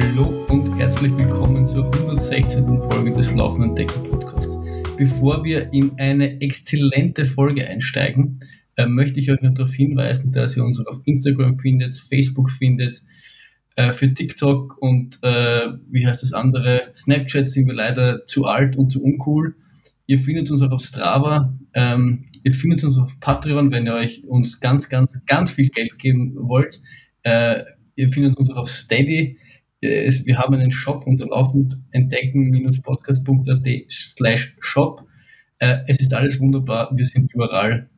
Hallo und herzlich willkommen zur 116. Folge des Laufenden Decker Podcasts. Bevor wir in eine exzellente Folge einsteigen, äh, möchte ich euch noch darauf hinweisen, dass ihr uns auf Instagram findet, Facebook findet, äh, für TikTok und äh, wie heißt das andere? Snapchat sind wir leider zu alt und zu uncool. Ihr findet uns auch auf Strava. Ähm, ihr findet uns auf Patreon, wenn ihr euch uns ganz, ganz, ganz viel Geld geben wollt. Äh, ihr findet uns auch auf Steady. Es, wir haben einen Shop unter laufend entdecken-podcast.at slash shop. Äh, es ist alles wunderbar. Wir sind überall.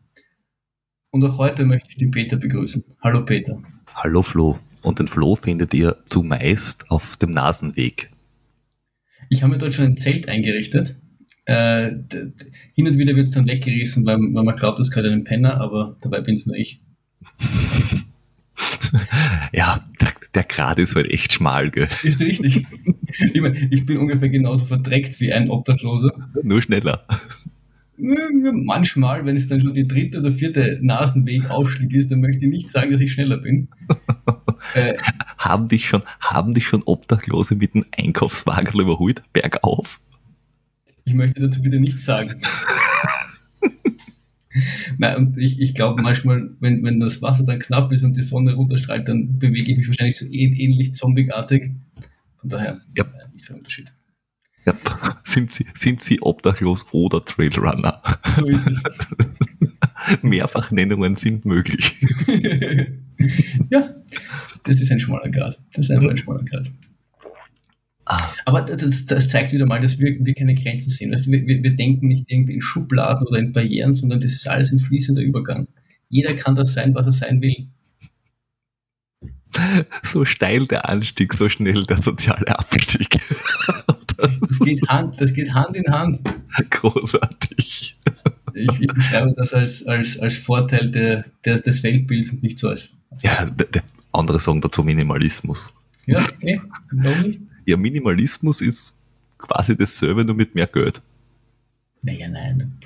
Und auch heute möchte ich den Peter begrüßen. Hallo Peter. Hallo Flo. Und den Flo findet ihr zumeist auf dem Nasenweg. Ich habe mir dort schon ein Zelt eingerichtet. Äh, hin und wieder wird es dann weggerissen, weil, weil man glaubt, es gehört einem Penner, aber dabei bin es nur ich. ja, der, der Grad ist halt echt schmal, gell? Ist richtig. Ich, mein, ich bin ungefähr genauso verdreckt wie ein Obdachloser. Nur schneller. Manchmal, wenn es dann schon die dritte oder vierte Nasenwegaufstieg ist, dann möchte ich nicht sagen, dass ich schneller bin. äh, haben, dich schon, haben dich schon Obdachlose mit einem Einkaufswagen überholt, bergauf? Ich möchte dazu bitte nichts sagen. Nein, und ich, ich glaube manchmal, wenn, wenn das Wasser dann knapp ist und die Sonne runterstrahlt, dann bewege ich mich wahrscheinlich so ähnlich zombieartig. Von daher, ja. äh, nicht viel Unterschied. Ja. Sind, Sie, sind Sie obdachlos oder Trailrunner? So ist es. Mehrfachnennungen sind möglich. ja, das ist ein schmaler Grad. Das ist einfach ein schmaler Grad. Ah. Aber das, das, zeigt wieder mal, dass wir, wir keine Grenzen sehen. Also wir, wir, wir, denken nicht irgendwie in Schubladen oder in Barrieren, sondern das ist alles ein fließender Übergang. Jeder kann das sein, was er sein will. So steil der Anstieg, so schnell der soziale Abstieg. Das geht Hand, das geht Hand in Hand. Großartig. Ich, ich beschreibe das als, als, als Vorteil der, der, des Weltbilds und nicht so als. Ja, andere sagen dazu Minimalismus. Ja, okay. Warum nicht? Ja, Minimalismus ist quasi dasselbe, nur mit mehr Geld. Naja, nein,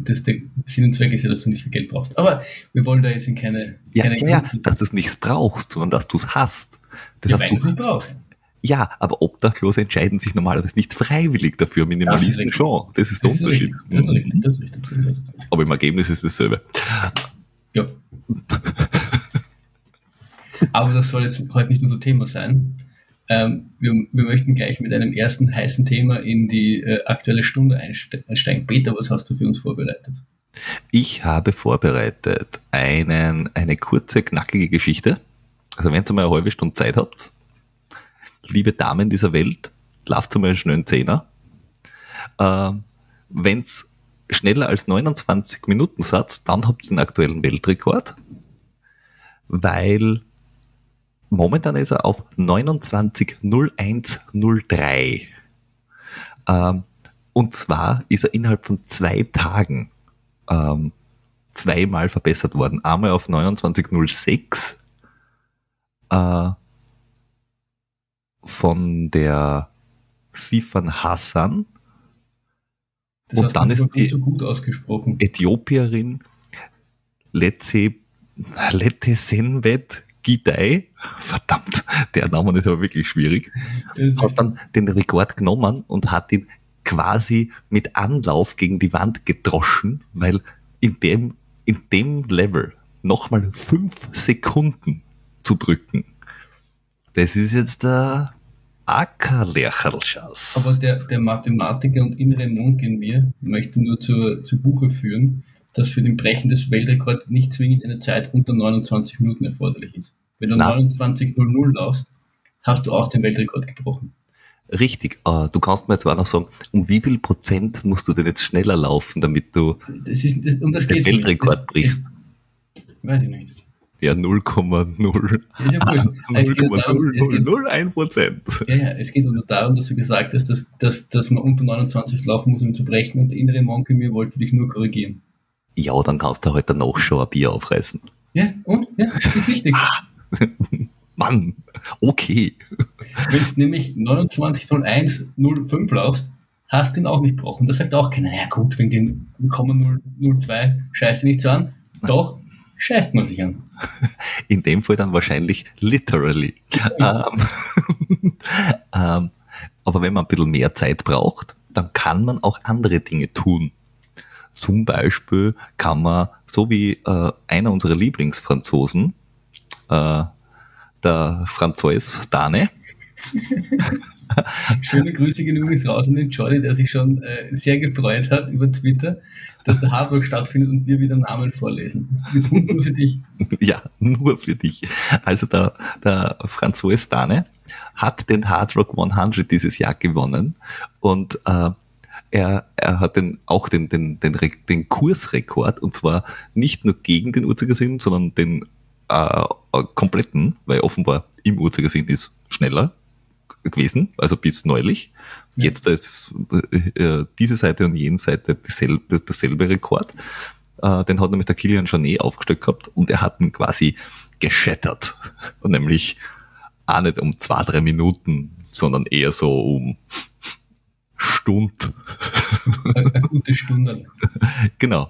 das, der Sinn und Zweck ist ja, dass du nicht viel Geld brauchst. Aber wir wollen da jetzt in keine. Ja, keine ja, dass du es nicht brauchst, sondern dass du es hast. Das ja, heißt, du es nicht brauchst. Ja, aber Obdachlose entscheiden sich normalerweise nicht freiwillig dafür. Minimalisten schon. Das ist der das Unterschied. Ist das, ist richtig, das, ist richtig, das ist richtig. Aber im Ergebnis ist es dasselbe. Ja. aber das soll jetzt heute nicht unser Thema sein. Ähm, wir, wir, möchten gleich mit einem ersten heißen Thema in die äh, aktuelle Stunde einsteigen. Peter, was hast du für uns vorbereitet? Ich habe vorbereitet einen, eine kurze, knackige Geschichte. Also wenn ihr mal eine halbe Stunde Zeit habt, liebe Damen dieser Welt, lauft einmal einen schnellen Zehner. Äh, wenn es schneller als 29 Minuten seid, dann habt ihr den aktuellen Weltrekord, weil momentan ist er auf 29.0103. Ähm, und zwar ist er innerhalb von zwei Tagen ähm, zweimal verbessert worden. Einmal auf 29.06 äh, von der Sifan Hassan. Das und dann ist die so gut ausgesprochen. Äthiopierin Letze, Lette Senvet Gidei. Verdammt, der Name ist aber wirklich schwierig. Hat dann den Rekord genommen und hat ihn quasi mit Anlauf gegen die Wand gedroschen, weil in dem, in dem Level nochmal fünf Sekunden zu drücken. Das ist jetzt der Ackerlercherlschas. Aber der, der Mathematiker und innere Monk in mir möchte nur zur, zu Buche führen, dass für den Brechen des Weltrekords nicht zwingend eine Zeit unter 29 Minuten erforderlich ist. Wenn du 29.00 laufst, hast du auch den Weltrekord gebrochen. Richtig, uh, du kannst mir jetzt auch noch sagen, um wie viel Prozent musst du denn jetzt schneller laufen, damit du das ist, das, um das den Weltrekord das, brichst? weiß ich nicht. Ja, 0,0. Ja, ja 0,001 Prozent. Ja, ja, es geht nur darum, dass du gesagt hast, dass, dass, dass man unter 29 laufen muss, um zu brechen und der innere Monk in mir wollte dich nur korrigieren. Ja, dann kannst du heute noch schon ein Bier aufreißen. Ja, und? Ja, das ist wichtig. Mann, okay. Wenn du nämlich 29.01.05 laufst, hast du ihn auch nicht gebrochen. Das sagt auch keiner, ja gut, wenn den 0,002 scheiße nicht so an. Doch, scheißt man sich an. In dem Fall dann wahrscheinlich literally. ähm, ähm, aber wenn man ein bisschen mehr Zeit braucht, dann kann man auch andere Dinge tun. Zum Beispiel kann man, so wie äh, einer unserer Lieblingsfranzosen, äh, der Franzois Dane, Schöne Grüße gehen übrigens raus an den Jordi, der sich schon äh, sehr gefreut hat über Twitter, dass der Hardrock stattfindet und wir wieder Namen vorlesen. Nur für dich. Ja, nur für dich. Also der, der François Dane hat den Hardrock 100 dieses Jahr gewonnen und äh, er, er hat den, auch den, den, den, den Kursrekord und zwar nicht nur gegen den Uhrzeigersinn, sondern den äh, kompletten, weil offenbar im Uhrzeigersinn ist schneller gewesen, also bis neulich. Ja. Jetzt ist äh, diese Seite und jene Seite dieselbe, dasselbe Rekord. Äh, den hat nämlich der Kilian Jornet aufgestellt gehabt und er hat ihn quasi geschettert. Und nämlich auch nicht um zwei, drei Minuten, sondern eher so um Stund. Eine, eine gute Stunde. genau.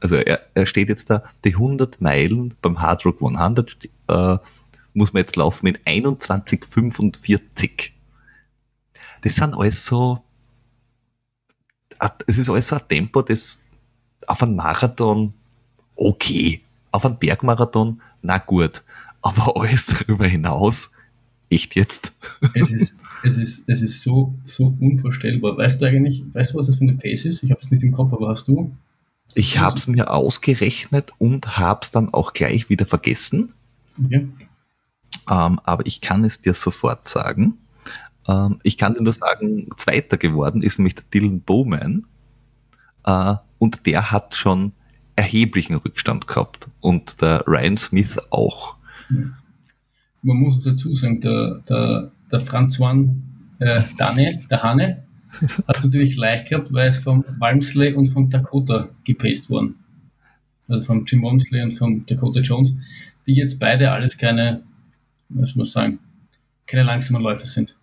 Also er, er steht jetzt da, die 100 Meilen beim Hard Rock 100 äh, muss man jetzt laufen in 21,45. Das sind alles so, es ist alles so ein Tempo, das auf einem Marathon okay, auf einem Bergmarathon, na gut, aber alles darüber hinaus, echt jetzt. Es ist, es ist, es ist so, so unvorstellbar. Weißt du eigentlich, weißt du, was das für eine Pace ist? Ich habe es nicht im Kopf, aber hast du? Ich habe es mir ausgerechnet und habe es dann auch gleich wieder vergessen. Okay. Ähm, aber ich kann es dir sofort sagen. Ähm, ich kann dir nur sagen, Zweiter geworden ist nämlich der Dylan Bowman. Äh, und der hat schon erheblichen Rückstand gehabt. Und der Ryan Smith auch. Ja. Man muss dazu sagen, der, der, der Franz Wan äh, Dane, der Hane, hat es natürlich leicht gehabt, weil es vom Walmsley und vom Dakota gepaced worden. Also vom Jim Walmsley und vom Dakota Jones, die jetzt beide alles keine muss man sagen, keine langsamen Läufer sind.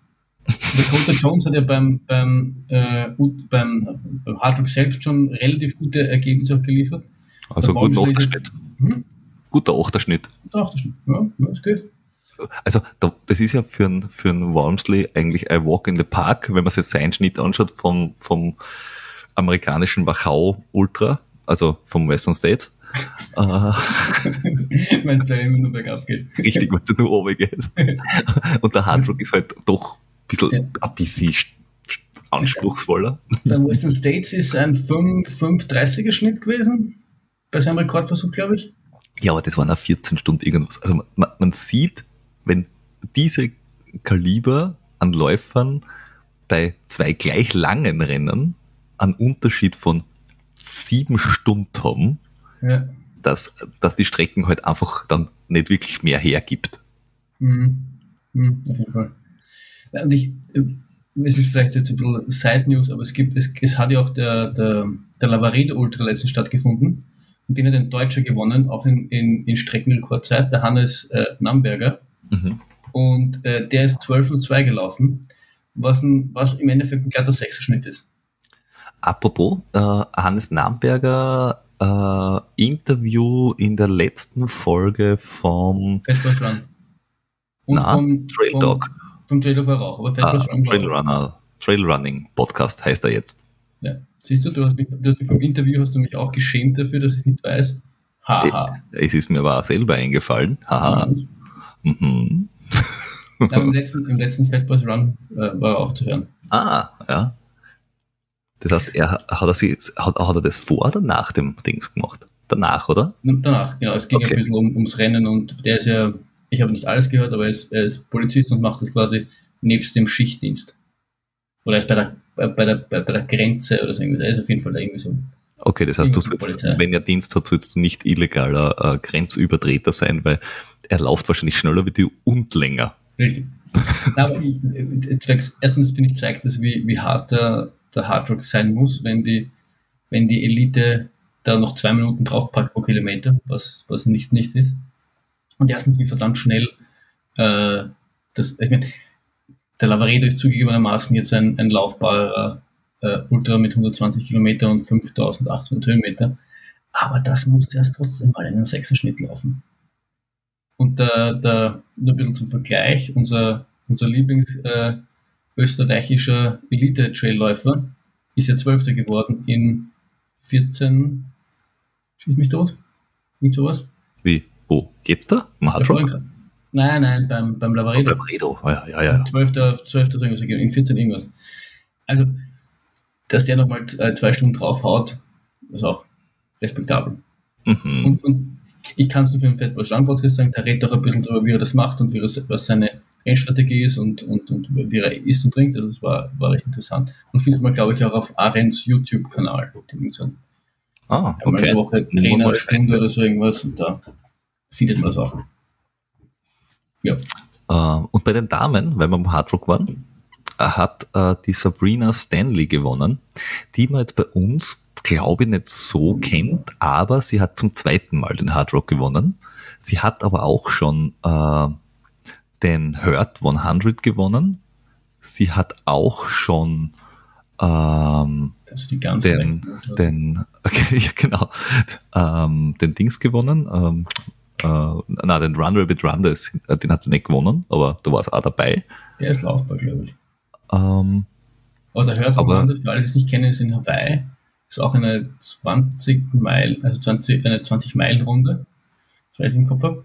Dakota Jones hat ja beim, beim, äh, beim, beim Hardrock selbst schon relativ gute Ergebnisse auch geliefert. Also ein guter Achterschnitt. Hm? Guter Achterschnitt. Guter Achterschnitt, ja, das geht. Also das ist ja für einen für einen Walmsley eigentlich ein Walk in the Park, wenn man sich seinen Schnitt anschaut vom, vom amerikanischen Wachau Ultra, also vom Western States. wenn es da immer nur bergab geht. Richtig, wenn es nur oben geht. Und der Handdruck ist halt doch ein bisschen, ja. ein bisschen anspruchsvoller. Der Western States ist ein 5,30er Schnitt gewesen, bei seinem Rekordversuch, glaube ich. Ja, aber das waren auch 14 Stunden irgendwas. Also man, man sieht, wenn diese Kaliber an Läufern bei zwei gleich langen Rennen einen Unterschied von sieben Stunden haben, ja. dass, dass die Strecken halt einfach dann nicht wirklich mehr hergibt. Mhm. Mhm, auf jeden Fall. Und ich, äh, es ist vielleicht jetzt ein bisschen Side News, aber es gibt, es, es hat ja auch der, der, der Lavaredo Ultra letztens stattgefunden und den hat ein Deutscher gewonnen, auch in, in, in Streckenrekordzeit, der Hannes äh, Namberger. Mhm. Und äh, der ist 12.02 gelaufen, was, ein, was im Endeffekt ein glatter Sechserschnitt ist. Apropos, äh, Hannes Namberger äh, Interview in der letzten Folge vom Fastball Run. Und na, vom, Trail Dog. Vom, Trail Dog war auch, aber Fastball ah, Run Trail Runner, Trail Running Podcast heißt er jetzt. Ja. Siehst du, du hast mich, du hast mich beim Interview hast du mich auch geschämt dafür, dass ich es nicht weiß. Haha. Es ist mir aber selber eingefallen. Haha. Mhm. Mhm. Ja, im, letzten, Im letzten Fatboys Run äh, war er auch zu hören. Ah, ja. Das heißt, er, hat, er sich, hat, hat er das vor oder nach dem Dings gemacht? Danach, oder? Danach, genau. Es ging okay. ein bisschen um, ums Rennen und der ist ja, ich habe nicht alles gehört, aber er ist, er ist Polizist und macht das quasi nebst dem Schichtdienst. Oder er ist bei der, bei der, bei, der Grenze oder so Er ist auf jeden Fall da irgendwie so. Okay, das heißt, du sollst, wenn er Dienst hat, sollst du nicht illegaler äh, Grenzübertreter sein, weil er läuft wahrscheinlich schneller wie du und länger. Richtig. aber ich, zwecks, erstens finde ich, zeigt das, wie, wie hart der der Hardrock sein muss, wenn die, wenn die Elite da noch zwei Minuten draufpackt pro Kilometer, was, was nicht nichts ist. Und erstens, wie verdammt schnell äh, das, ich meine, der Lavaredo ist zugegebenermaßen jetzt ein, ein laufbarer äh, Ultra mit 120 Kilometer und 5800 Höhenmeter. Aber das musste erst trotzdem mal in einem Sechserschnitt laufen. Und da, da nur ein bisschen zum Vergleich, unser, unser Lieblings äh, österreichischer Elite-Trailläufer ist ja Zwölfter geworden in 14, schieß mich tot, irgend sowas. Wie? Wo? Geht da? Im Hardrock? Nein, nein, beim, beim Lavaredo. Lavaredo, ja, ja, ja. 12. 12. in 14 irgendwas. Also, dass der nochmal äh, zwei Stunden draufhaut, ist auch respektabel. Mhm. Und, und ich kann es nur für den Fatboy Strong Podcast sagen, der redet auch ein bisschen darüber, wie er das macht und wie er, was seine Rennstrategie ist und, und, und wie er isst und trinkt. Also das war, war recht interessant. Und findet man, glaube ich, auch auf Arens YouTube-Kanal. Ah, okay. Eine Woche Trainerstunde oder so irgendwas und da findet man es auch. Ja. Uh, und bei den Damen, weil wir beim Hardrock waren, hat uh, die Sabrina Stanley gewonnen, die man jetzt bei uns, glaube ich, nicht so kennt, aber sie hat zum zweiten Mal den Hardrock gewonnen. Sie hat aber auch schon uh, den Hurt 100 gewonnen. Sie hat auch schon ähm, den, den, okay, ja, genau, ähm, den Dings gewonnen, ähm, äh, na, den Run Rabbit Run, das, äh, den hat sie nicht gewonnen, aber da war es auch dabei. Der ist laufbar, glaube ich. Ähm, aber der aber, Run, für alle, die es nicht kennen, ist in Hawaii. Ist auch eine 20 Meilen, also 20, eine 20 Meilen Runde, falls ich im Kopf habe.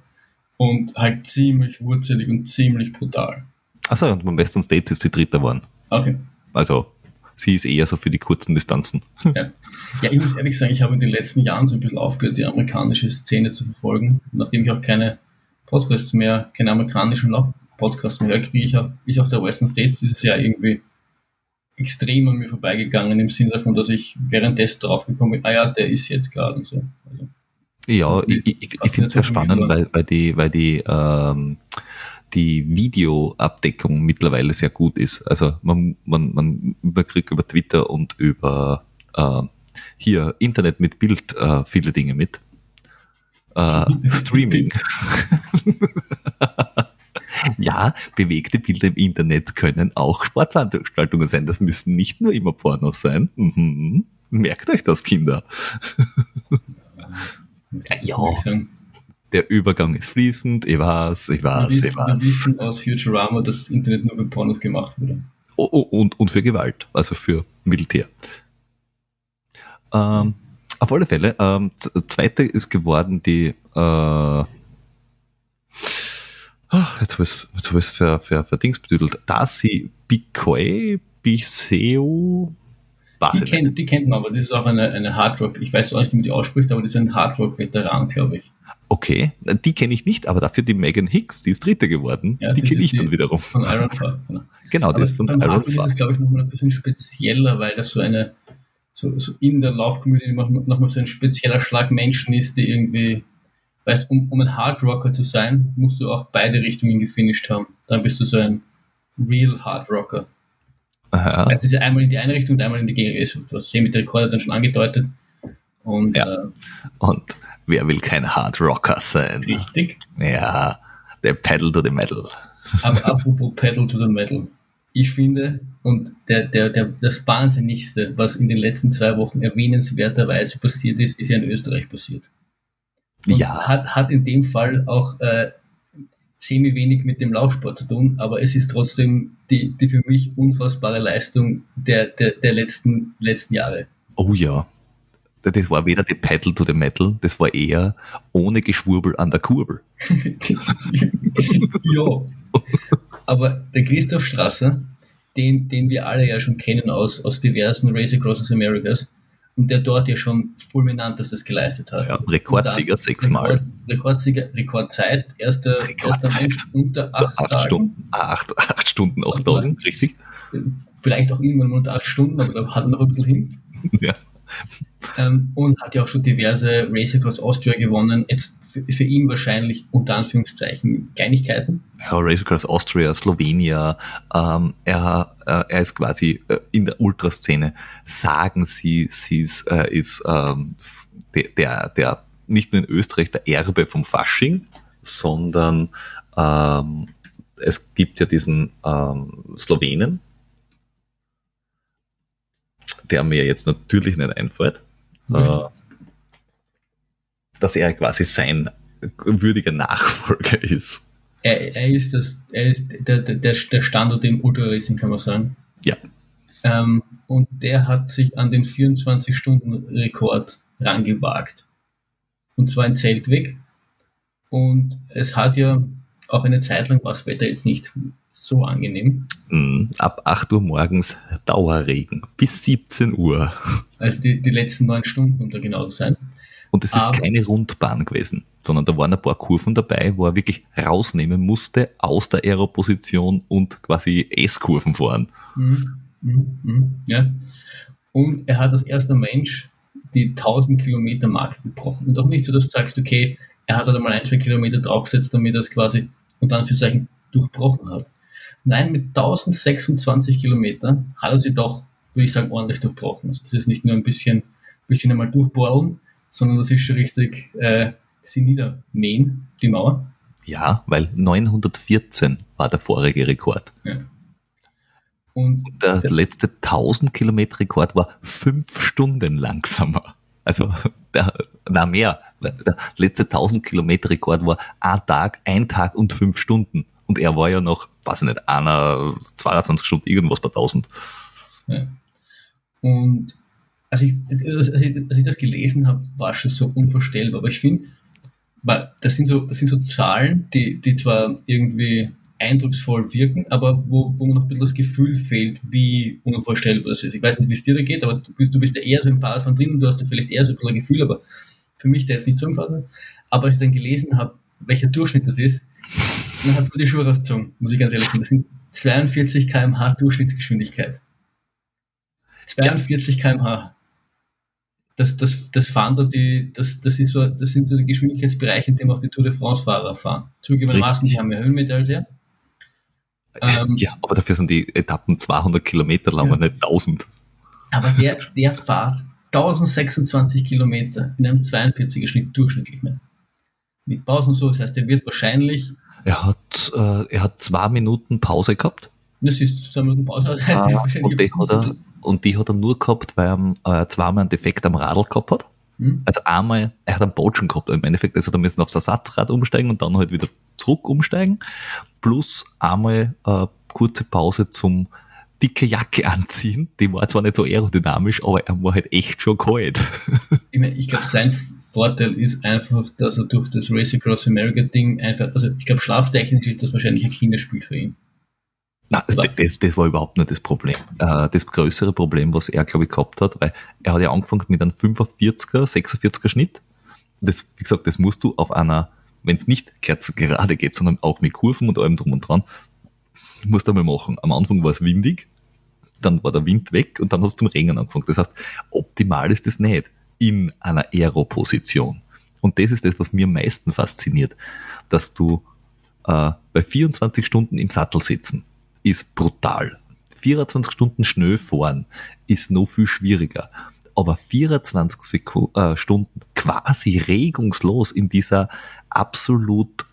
Und halt ziemlich wurzelig und ziemlich brutal. Achso, und beim Western States ist die dritte geworden. Okay. Also sie ist eher so für die kurzen Distanzen. Ja. ja, ich muss ehrlich sagen, ich habe in den letzten Jahren so ein bisschen aufgehört, die amerikanische Szene zu verfolgen. Nachdem ich auch keine Podcasts mehr, keine amerikanischen Podcasts mehr höre, kriege ich auch, ist auch der Western States dieses Jahr irgendwie extrem an mir vorbeigegangen, im Sinne davon, dass ich währenddessen draufgekommen bin, ah ja, der ist jetzt gerade und so. Also, ja, ich, ich, ich finde es sehr spannend, weil, weil die, weil die ähm, die Videoabdeckung mittlerweile sehr gut ist. Also man, man, man, man kriegt über Twitter und über äh, hier Internet mit Bild äh, viele Dinge mit. Äh, Streaming. ja, bewegte Bilder im Internet können auch Sportveranstaltungen sein. Das müssen nicht nur immer Pornos sein. Mhm. Merkt euch das, Kinder. ja der Übergang ist fließend, ich weiß, ich weiß, ich weiß. Wir wissen aus Futurama, dass das Internet nur für Pornos gemacht wurde. Oh, oh, und, und für Gewalt, also für Militär. Ähm, auf alle Fälle, ähm, zweite ist geworden die, äh, jetzt habe ich es hab für Dings betüdelt, Darcy Bikoe, Biseo, die kennt, die kennt man, aber das ist auch eine, eine Hardrock, ich weiß auch nicht, wie man die ausspricht, aber die ist ein Hardrock-Veteran, glaube ich. Okay, die kenne ich nicht, aber dafür die Megan Hicks, die ist Dritte geworden. Ja, die kenne ich dann wiederum. Von Iron Far, genau. Genau, das ist von Iron Far. Das ist, glaube ich, nochmal ein bisschen spezieller, weil das so eine, so, so in der Lauf-Community nochmal so ein spezieller Schlag Menschen ist, die irgendwie, weißt um, um ein Hard Rocker zu sein, musst du auch beide Richtungen gefinisht haben. Dann bist du so ein Real Hard Rocker. Aha. Also es ist ja einmal in die eine Richtung und einmal in die Gegenrichtung. Du hast mit der Rekorde dann schon angedeutet. Und, ja. Äh, und wer will kein Hard Rocker sein? Richtig. Ja, der Pedal to the Metal. Aber apropos Pedal to the Metal. Ich finde, und der, der, der, das Wahnsinnigste, was in den letzten zwei Wochen erwähnenswerterweise passiert ist, ist ja in Österreich passiert. Und ja. Hat, hat in dem Fall auch äh, semi wenig mit dem Laufsport zu tun, aber es ist trotzdem die, die für mich unfassbare Leistung der, der, der letzten, letzten Jahre. Oh ja das war weder die Pedal to the Metal, das war eher ohne Geschwurbel an der Kurbel. ja. Aber der Christoph Strasser, den, den wir alle ja schon kennen aus, aus diversen Race Across Americas, und der dort ja schon fulminantestes geleistet hat. Ja, Rekordsieger sechsmal. Rekord, Rekordsieger, Rekordzeit, erster, erster Mensch unter acht, acht Stunden. Acht, acht Stunden, acht Tagen, richtig. Vielleicht auch irgendwann unter acht Stunden, aber da hat er noch ein bisschen hin. Ja. Ähm, und hat ja auch schon diverse Race Across Austria gewonnen. Jetzt für, für ihn wahrscheinlich unter Anführungszeichen Kleinigkeiten. Ja, Race Across Austria, Slowenia. Ähm, er, äh, er ist quasi äh, in der Ultraszene. Sagen sie, sie ist, äh, ist ähm, der, der, der nicht nur in Österreich der Erbe vom Fasching, sondern ähm, es gibt ja diesen ähm, Slowenen, der mir jetzt natürlich nicht einfällt. Mhm. Dass er quasi sein würdiger Nachfolger ist. Er, er ist, das, er ist der, der, der Standort im Ultra-Racing, kann man sagen. Ja. Ähm, und der hat sich an den 24-Stunden-Rekord rangewagt. Und zwar in Zeltweg. Und es hat ja auch eine Zeit lang war das Wetter jetzt nicht so angenehm. Mm, ab 8 Uhr morgens Dauerregen bis 17 Uhr. Also die, die letzten neun Stunden, um da genau zu sein. Und es ist Aber, keine Rundbahn gewesen, sondern da waren ein paar Kurven dabei, wo er wirklich rausnehmen musste aus der Aeroposition und quasi S-Kurven fahren. Mhm, mh, mh, ja. Und er hat als erster Mensch die 1000 Kilometer Marke gebrochen. Und auch nicht so, dass du sagst, okay, er hat halt einmal ein, zwei Kilometer draufgesetzt, damit er es quasi und dann für solchen durchbrochen hat. Nein, mit 1026 Kilometern hat er sie doch, würde ich sagen, ordentlich durchbrochen. Also das ist nicht nur ein bisschen, bisschen einmal durchbohren, sondern das ist schon richtig äh, sie niedermähen, die Mauer. Ja, weil 914 war der vorige Rekord. Ja. Und der, der letzte 1000 Kilometer Rekord war fünf Stunden langsamer. Also, der, na mehr. Der letzte 1000 Kilometer Rekord war ein Tag, ein Tag und fünf Stunden. Und er war ja noch, weiß ich nicht, einer, 22 Stunden irgendwas bei 1000. Ja. Und als ich, als, ich, als ich das gelesen habe, war es schon so unvorstellbar. Aber ich finde, das sind so, das sind so Zahlen, die, die zwar irgendwie eindrucksvoll wirken, aber wo, wo mir noch ein bisschen das Gefühl fehlt, wie unvorstellbar das ist. Ich weiß nicht, wie es dir da geht, aber du bist, du bist ja eher so im Fahrradfahren drin, du hast ja vielleicht eher so ein bisschen ein Gefühl, aber für mich der jetzt nicht so im Fahrrad. Aber als ich dann gelesen habe, welcher Durchschnitt das ist, dann hat mir die Schuhe rausgezogen, muss ich ganz ehrlich sagen. Das sind 42 km/h Durchschnittsgeschwindigkeit. 42 km/h das, das, das fahren da die, das, das, ist so, das sind so die Geschwindigkeitsbereiche, in denen auch die Tour de France-Fahrer fahren. Zugegebenermaßen, die haben ja Höhenmedaille. Ähm, ja, aber dafür sind die Etappen 200 Kilometer lang ja. und nicht 1000. Aber der, der fährt 1026 Kilometer in einem 42er Schnitt durchschnittlich mit. Mit Pausen so, das heißt, er wird wahrscheinlich. Er hat, äh, er hat zwei Minuten Pause gehabt. Das ist zwei Minuten Pause, das heißt, ah, und, die hat er, und die hat er nur gehabt, weil er äh, zweimal einen Defekt am Radl gehabt hat. Mhm. Also einmal, er hat einen Botschen gehabt, im Endeffekt, also da müssen aufs Ersatzrad umsteigen und dann halt wieder zurück umsteigen. Plus einmal äh, kurze Pause zum dicke Jacke anziehen. Die war zwar nicht so aerodynamisch, aber er war halt echt schon kalt. Ich, mein, ich glaube, sein Vorteil ist einfach, dass er durch das Race Across America Ding einfach, also ich glaube, schlaftechnisch ist das wahrscheinlich ein Kinderspiel für ihn. Nein, das, das war überhaupt nicht das Problem. Äh, das größere Problem, was er, glaube ich, gehabt hat, weil er hat ja angefangen mit einem 45er, 46er Schnitt. Das, wie gesagt, das musst du auf einer, wenn es nicht gerade geht, sondern auch mit Kurven und allem drum und dran, musst du einmal machen. Am Anfang war es windig, dann war der Wind weg und dann hast du zum Regen angefangen. Das heißt, optimal ist das nicht in einer Aero-Position. Und das ist das, was mir am meisten fasziniert, dass du äh, bei 24 Stunden im Sattel sitzen ist brutal. 24 Stunden schnell fahren ist noch viel schwieriger. Aber 24 Sekunden, äh, Stunden quasi regungslos in dieser absolut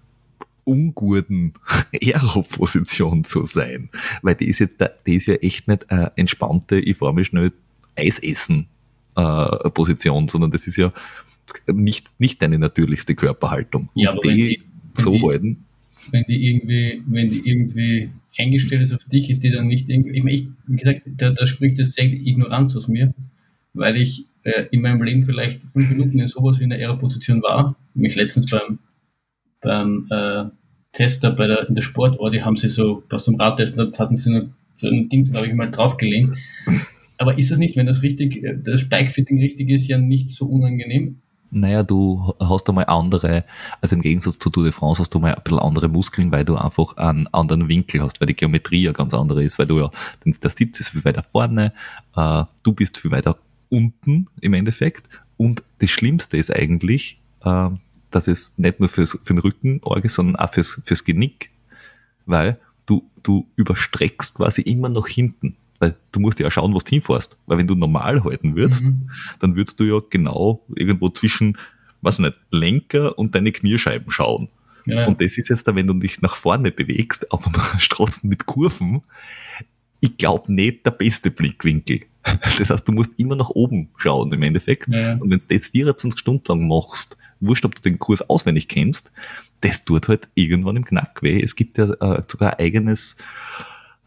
unguten Aero-Position zu sein. Weil die ist jetzt, die ist ja echt nicht äh, entspannte, ich fahre mich schnell Eis essen äh, Position, sondern das ist ja nicht, nicht deine natürlichste Körperhaltung. Ja, aber die, die so die, halten. Wenn die irgendwie, wenn die irgendwie eingestellt ist auf dich, ist die dann nicht irgendwie, ich, ich wie gesagt, da, da spricht das sehr Ignoranz aus mir, weil ich äh, in meinem Leben vielleicht fünf Minuten in sowas wie in der Aero-Position war, mich letztens beim, beim äh, Tester bei der, in der Sportuhr, die haben sie so, was zum Radtesten, da hatten sie so ein Ding, glaube ich, mal draufgelegt. Aber ist das nicht, wenn das richtig, äh, das Bike-Fitting richtig ist, ja nicht so unangenehm? Naja, du hast einmal andere, also im Gegensatz zu Tour de France hast du mal ein bisschen andere Muskeln, weil du einfach einen anderen Winkel hast, weil die Geometrie ja ganz andere ist, weil du ja, der Sitz ist viel weiter vorne, äh, du bist viel weiter unten im Endeffekt und das Schlimmste ist eigentlich, äh, dass es nicht nur fürs, für den Rücken arg sondern auch fürs, fürs Genick, weil du, du überstreckst quasi immer nach hinten. Weil du musst ja schauen, wo du hinfährst. Weil wenn du normal halten würdest, mhm. dann würdest du ja genau irgendwo zwischen, was nicht, Lenker und deine Kniescheiben schauen. Ja. Und das ist jetzt da, wenn du dich nach vorne bewegst, auf einer Straße mit Kurven, ich glaube nicht der beste Blickwinkel. Das heißt, du musst immer nach oben schauen im Endeffekt. Ja. Und wenn du das 24 Stunden lang machst, wurscht, ob du den Kurs auswendig kennst, das tut halt irgendwann im Knack weh. Es gibt ja äh, sogar ein eigenes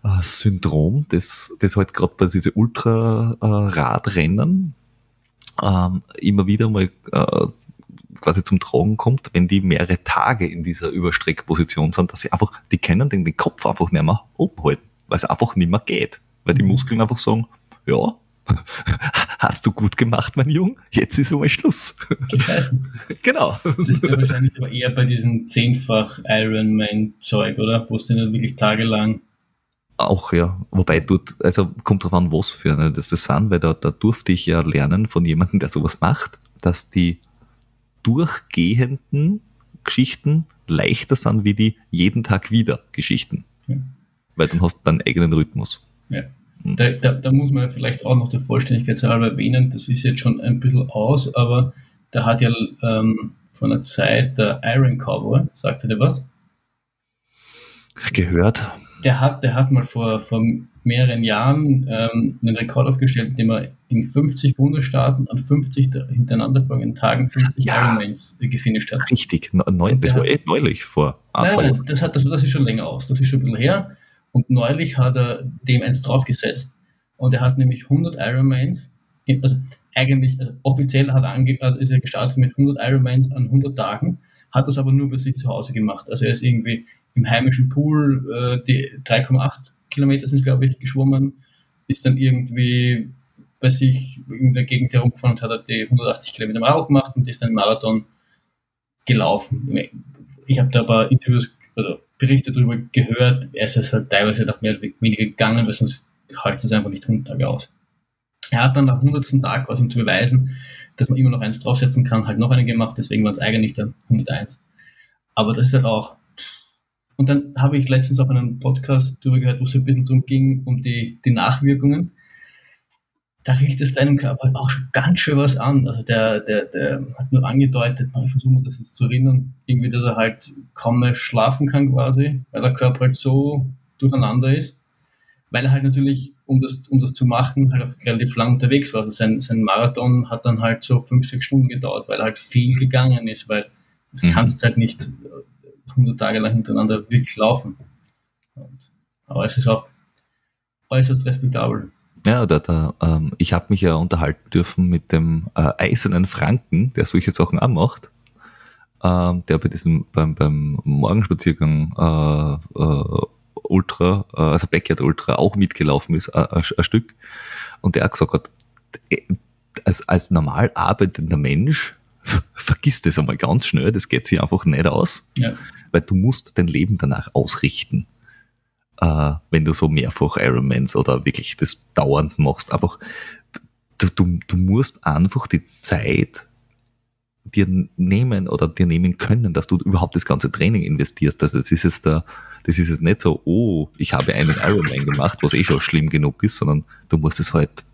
äh, Syndrom, das, das halt gerade bei diesen Ultraradrennen äh, ähm, immer wieder mal äh, quasi zum Tragen kommt, wenn die mehrere Tage in dieser Überstreckposition sind, dass sie einfach, die können den, den Kopf einfach nicht mehr abhalten, weil es einfach nicht mehr geht. Weil die mhm. Muskeln einfach sagen, ja, hast du gut gemacht, mein Jung, jetzt ist einmal Schluss. Genau. Das ist ja wahrscheinlich aber eher bei diesem zehnfach Ironman-Zeug, oder? Wo es dann wirklich tagelang auch, ja. Wobei dort, also kommt drauf an, was für eine das, das sind, weil da, da durfte ich ja lernen von jemandem, der sowas macht, dass die durchgehenden Geschichten leichter sind wie die jeden Tag wieder Geschichten. Ja. Weil dann hast du deinen eigenen Rhythmus. Ja. Hm. Da, da, da, muss man vielleicht auch noch der Vollständigkeit halber erwähnen, das ist jetzt schon ein bisschen aus, aber da hat ja ähm, von der Zeit der Iron Cowboy, sagte der was? Gehört der hat, der hat mal vor, vor mehreren Jahren ähm, einen Rekord aufgestellt, indem er in 50 Bundesstaaten an 50 hintereinander folgenden Tagen 50 ja, Ironmans gefinisht hat. Richtig, Neu, das war eh neulich vor nein, nein, das, hat, das, das ist schon länger aus, das ist schon ein bisschen her. Und neulich hat er dem eins draufgesetzt. Und er hat nämlich 100 Ironmans, also eigentlich, also offiziell hat er ange, ist er gestartet mit 100 Ironmans an 100 Tagen, hat das aber nur bei sich zu Hause gemacht. Also er ist irgendwie im heimischen Pool, äh, die 3,8 Kilometer sind es, glaube ich, geschwommen, ist dann irgendwie bei sich in der Gegend herumgefahren und hat halt die 180 Kilometer Marathon gemacht und ist dann im Marathon gelaufen. Ich habe da aber Interviews oder Berichte darüber gehört, er ist halt teilweise noch mehr oder weniger gegangen, weil sonst hält es einfach nicht 100 Tage aus. Er hat dann nach 100. Tag, was um zu beweisen, dass man immer noch eins draufsetzen kann, halt noch einen gemacht, deswegen waren es eigentlich dann 101. Aber das ist halt auch, und dann habe ich letztens auch einen Podcast darüber gehört, wo es ein bisschen darum ging, um die, die Nachwirkungen. Da riecht es deinem Körper auch schon ganz schön was an. Also der, der, der hat nur angedeutet, ich versuche mir das jetzt zu erinnern, irgendwie, dass er halt kaum mehr schlafen kann quasi, weil der Körper halt so durcheinander ist. Weil er halt natürlich, um das, um das zu machen, halt auch relativ lang unterwegs war. Also sein, sein Marathon hat dann halt so fünf, sechs Stunden gedauert, weil er halt viel gegangen ist, weil das mhm. kannst halt nicht 100 Tage lang hintereinander wirklich laufen. Und, aber es ist auch äußerst respektabel. Ja, da, da, ähm, ich habe mich ja unterhalten dürfen mit dem äh, eisernen Franken, der solche Sachen auch macht. Ähm, der bei diesem, beim, beim Morgenspaziergang äh, äh, Ultra, äh, also Backyard Ultra auch mitgelaufen ist, äh, ein Stück. Und der auch gesagt hat, äh, als, als normal arbeitender Mensch vergisst das einmal ganz schnell, das geht sich einfach nicht aus. Ja weil du musst dein Leben danach ausrichten. Äh, wenn du so mehrfach Ironmans oder wirklich das dauernd machst. Einfach, du, du, musst einfach die Zeit dir nehmen oder dir nehmen können, dass du überhaupt das ganze Training investierst. Also das ist jetzt da, das ist jetzt nicht so, oh, ich habe einen Ironman gemacht, was eh schon schlimm genug ist, sondern du musst es halt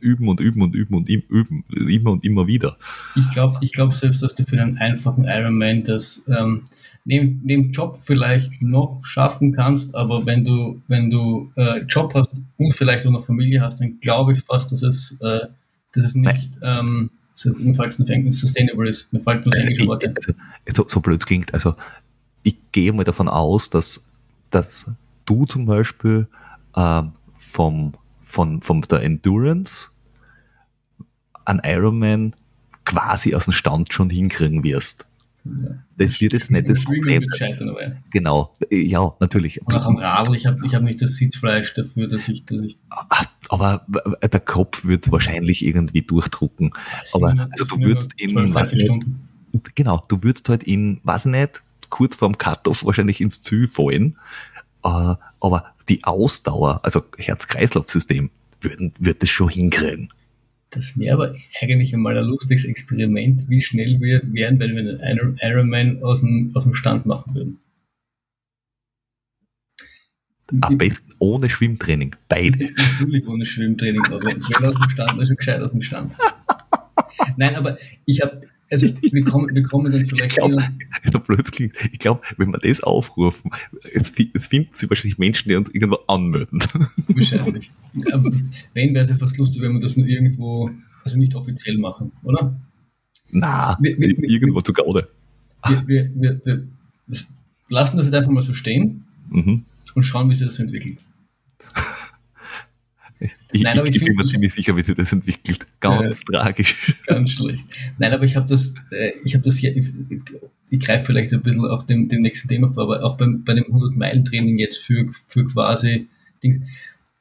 üben und üben und üben und üben, immer und immer wieder. Ich glaube ich glaub selbst, dass du für einen einfachen Ironman das ähm, neben, neben Job vielleicht noch schaffen kannst, aber wenn du, wenn du äh, Job hast und vielleicht auch noch Familie hast, dann glaube ich fast, dass es, äh, dass es nicht ähm, mir fällt es sustainable ist. Mir fällt nur das englische Wort also, so, so blöd klingt, also ich gehe mal davon aus, dass, dass du zum Beispiel äh, vom von, von der Endurance an Ironman quasi aus dem Stand schon hinkriegen wirst. Ja. Das wird jetzt nicht das Problem sein. Genau, ja, natürlich. Und auch am Radl, ich habe ich hab nicht das Sitzfleisch dafür, dass ich, dass ich Aber der Kopf wird es wahrscheinlich irgendwie durchdrucken. Aber also du würdest in, was nicht, genau, du würdest halt in, was nicht, kurz vorm Cut-Off wahrscheinlich ins Ziel fallen. Äh, aber die Ausdauer, also Herz-Kreislauf-System, wird es schon hinkriegen. Das wäre aber eigentlich einmal ein lustiges Experiment, wie schnell wir wären, wenn wir einen Ironman aus dem, aus dem Stand machen würden. Am besten ohne Schwimmtraining, beide. Natürlich ohne Schwimmtraining, aber wenn aus dem Stand, also gescheit aus dem Stand. Nein, aber ich habe also wir kommen, wir kommen dann vielleicht. Ich glaube, so blöd klingt. Ich glaube, wenn wir das aufrufen, es, es, finden sich wahrscheinlich Menschen, die uns irgendwo anmelden. Wahrscheinlich. Aber wenn wäre es fast lustig, wenn wir das nur irgendwo, also nicht offiziell machen, oder? Na, wir, wir, irgendwo zu Gaude. Wir, wir, wir, lassen das jetzt einfach mal so stehen mhm. und schauen, wie sich das entwickelt. Ich, Nein, aber ich, ich bin mir ziemlich sicher, wie sich das entwickelt. Ganz äh, tragisch. Ganz schlecht. Nein, aber ich habe das, äh, ich habe das hier, ich, ich greife vielleicht ein bisschen auch dem, dem nächsten Thema vor, aber auch beim, bei dem 100-Meilen-Training jetzt für, für quasi Dings.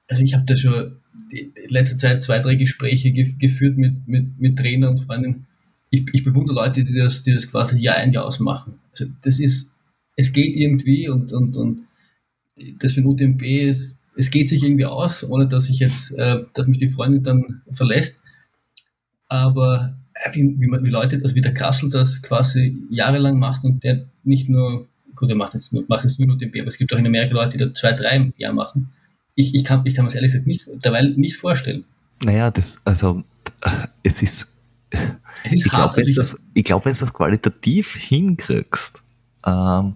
Also ich habe da schon in letzter Zeit zwei, drei Gespräche ge geführt mit, mit, mit Trainern und Freunden. Ich, ich bewundere Leute, die das, die das quasi Jahr ein Jahr ausmachen. Also das ist, es geht irgendwie und, und, und das für ein UTMB ist, es geht sich irgendwie aus, ohne dass ich jetzt, äh, dass mich die Freundin dann verlässt. Aber äh, wie, wie, man, wie Leute, also wie der Kassel das quasi jahrelang macht und der nicht nur, gut, er macht jetzt nur, macht jetzt nur UTMB, aber es gibt auch in Amerika Leute, die da zwei, drei im Jahr machen. Ich, ich kann, ich kann mir das ehrlich gesagt nicht, derweil nicht vorstellen. Naja, das, also, es ist, es ist ich glaube, wenn, also glaub, wenn du das qualitativ hinkriegst, ähm,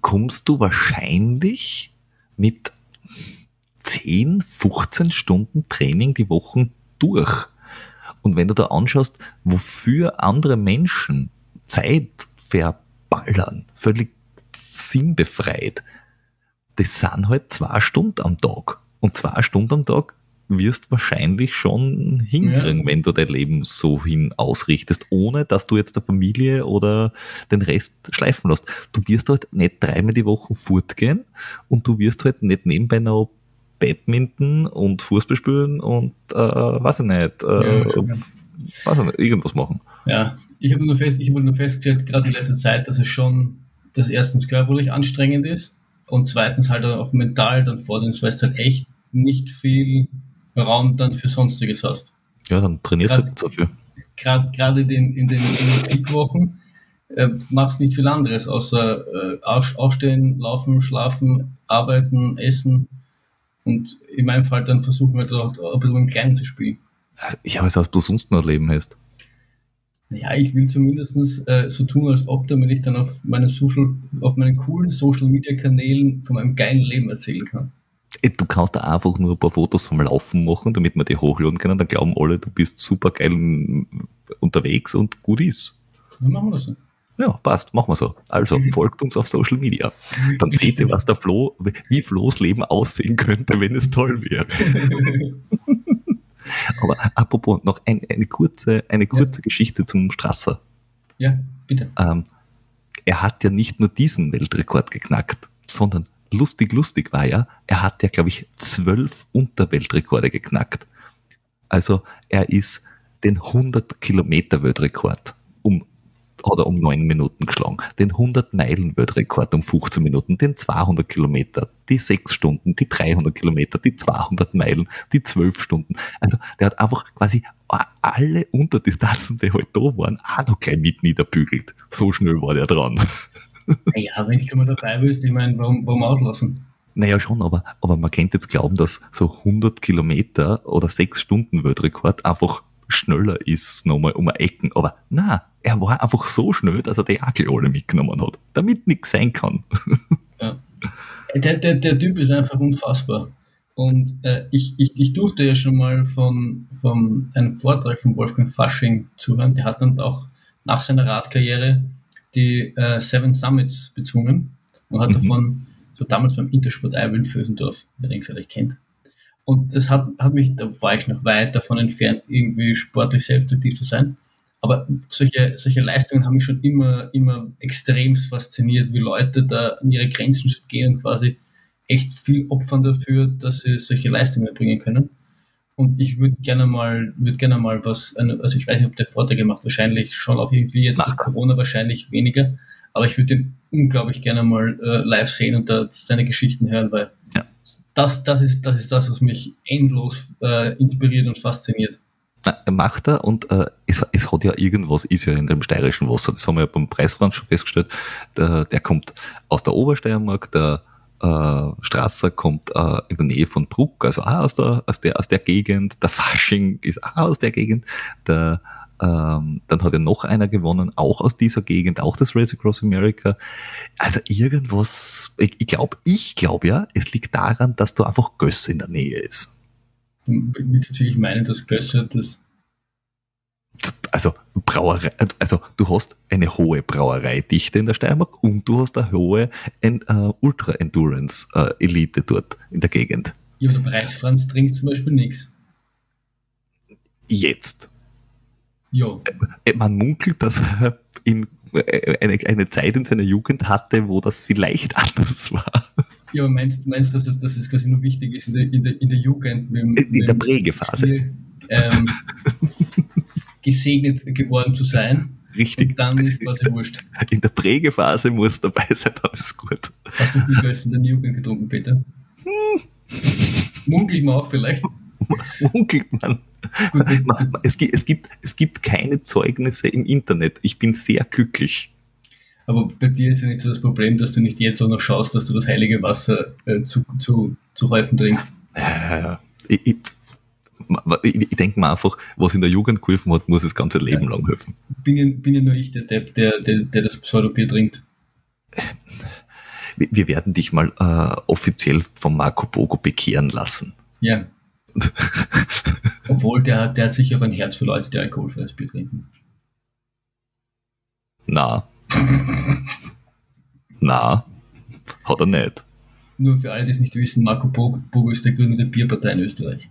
kommst du wahrscheinlich mit 10, 15 Stunden Training die Woche durch. Und wenn du da anschaust, wofür andere Menschen Zeit verballern, völlig sinnbefreit, das sind halt zwei Stunden am Tag. Und zwei Stunden am Tag wirst wahrscheinlich schon hinkriegen, ja. wenn du dein Leben so hin ausrichtest, ohne dass du jetzt der Familie oder den Rest schleifen lässt. Du wirst halt nicht dreimal die Woche fortgehen und du wirst halt nicht nebenbei noch Badminton und Fußball spielen und äh, weiß ich nicht, äh, ja, weiß ich nicht, irgendwas machen. Ja, ich habe nur, fest, hab nur festgestellt, gerade in letzter Zeit, dass es schon, dass erstens körperlich anstrengend ist und zweitens halt auch mental dann fordernd, weil es halt echt nicht viel Raum dann für Sonstiges hast. Ja, dann trainierst grad, du dafür. Gerade in den, in den, in den Peakwochen äh, machst nicht viel anderes, außer äh, aufstehen, laufen, schlafen, arbeiten, essen und in meinem Fall dann versuchen wir dort ein bisschen im Kleinen zu spielen. Ich habe es was du sonst noch Leben hast. Ja, ich will zumindest äh, so tun, als ob damit ich dann auf meinen, Social, auf meinen coolen Social Media Kanälen von meinem geilen Leben erzählen kann. Du kannst da einfach nur ein paar Fotos vom Laufen machen, damit wir die hochladen können. Dann glauben alle, du bist super geil unterwegs und gut ist. Dann machen wir das so. Ja, passt, machen wir so. Also folgt uns auf Social Media. Dann seht ihr, was der Flo, wie Flo's Leben aussehen könnte, wenn es toll wäre. Aber apropos, noch ein, eine kurze, eine kurze ja. Geschichte zum Strasser. Ja, bitte. Ähm, er hat ja nicht nur diesen Weltrekord geknackt, sondern lustig, lustig war ja, er hat ja, glaube ich, zwölf Unterweltrekorde geknackt. Also er ist den 100 Kilometer Weltrekord um hat er um 9 Minuten geschlagen. Den 100-Meilen-Weltrekord um 15 Minuten, den 200 Kilometer, die 6 Stunden, die 300 Kilometer, die 200 Meilen, die 12 Stunden. Also der hat einfach quasi alle Unterdistanzen, die halt da waren, auch noch gleich mit niederbügelt. So schnell war der dran. Ja, wenn ich schon mal dabei bist, ich meine, warum, warum auslassen? Naja, schon, aber, aber man könnte jetzt glauben, dass so 100 Kilometer oder 6 Stunden Weltrekord einfach schneller ist, nochmal um Ecken. Aber na, er war einfach so schnell, dass er die Jacke alle mitgenommen hat, damit nichts sein kann. Ja. Der, der, der Typ ist einfach unfassbar. Und äh, ich, ich, ich durfte ja schon mal von, von einem Vortrag von Wolfgang Fasching zuhören. Der hat dann auch nach seiner Radkarriere die äh, Seven Summits bezwungen und hat mhm. davon, so damals beim Intersport Eivel in Vösendorf, wer den vielleicht kennt. Und das hat, hat mich, da war ich noch weit davon entfernt, irgendwie sportlich selbstaktiv zu sein. Aber solche, solche Leistungen haben mich schon immer, immer extremst fasziniert, wie Leute da an ihre Grenzen gehen und quasi echt viel opfern dafür, dass sie solche Leistungen erbringen können. Und ich würde gerne mal, würde gerne mal was, also ich weiß nicht, ob der Vorträge macht, wahrscheinlich schon auch irgendwie jetzt nach Corona wahrscheinlich weniger, aber ich würde den unglaublich gerne mal äh, live sehen und da seine Geschichten hören, weil. Das, das, ist, das ist das, was mich endlos äh, inspiriert und fasziniert. Macht er und äh, es, es hat ja irgendwas, ist ja in dem steirischen Wasser, das haben wir ja beim Preisfahren schon festgestellt, der, der kommt aus der Obersteiermark, der äh, Strasser kommt äh, in der Nähe von Bruck, also auch aus der, aus der, aus der Gegend, der Fasching ist auch aus der Gegend, der Ähm, dann hat ja noch einer gewonnen, auch aus dieser Gegend, auch das Race Across America. Also irgendwas, ich, ich glaube, ich glaube ja, es liegt daran, dass da einfach Göss in der Nähe ist. Du willst natürlich meinen, dass Gösser das also Brauerei, also du hast eine hohe Brauereidichte in der Steiermark und du hast eine hohe uh, Ultra-Endurance-Elite uh, dort in der Gegend. Ja, der Preisfranz trinkt zum Beispiel nichts. Jetzt. Ja. Äh, man munkelt, dass er in, äh, eine, eine Zeit in seiner Jugend hatte, wo das vielleicht anders war. Ja, aber meinst du, meinst, dass, es, dass es quasi nur wichtig ist in der, in der, in der Jugend? Mit, in mit der Prägephase. ähm, gesegnet geworden zu sein. Richtig. Und dann ist quasi wurscht. In der Prägephase muss dabei sein, alles gut. Hast du viel in der Jugend getrunken, Peter? Hm. Munkelt man auch vielleicht. Munkelt man. es, gibt, es, gibt, es gibt keine Zeugnisse im Internet. Ich bin sehr glücklich. Aber bei dir ist ja nicht so das Problem, dass du nicht jetzt auch noch schaust, dass du das heilige Wasser äh, zu, zu, zu häufig trinkst. Ja, ich, ich, ich denke mir einfach, was in der Jugend geholfen hat, muss das ganze Leben ja. lang helfen. Bin ja, bin ja nur ich der Depp, der, der, der das Pseudobier trinkt. Wir werden dich mal äh, offiziell vom Marco Bogo bekehren lassen. Ja. Obwohl, der, der hat sicher auf ein Herz für Leute, die alkoholfreies Bier trinken. Na. Na. Hat er nicht. Nur für alle, die es nicht wissen, Marco Bogo ist der Gründer der Bierpartei in Österreich.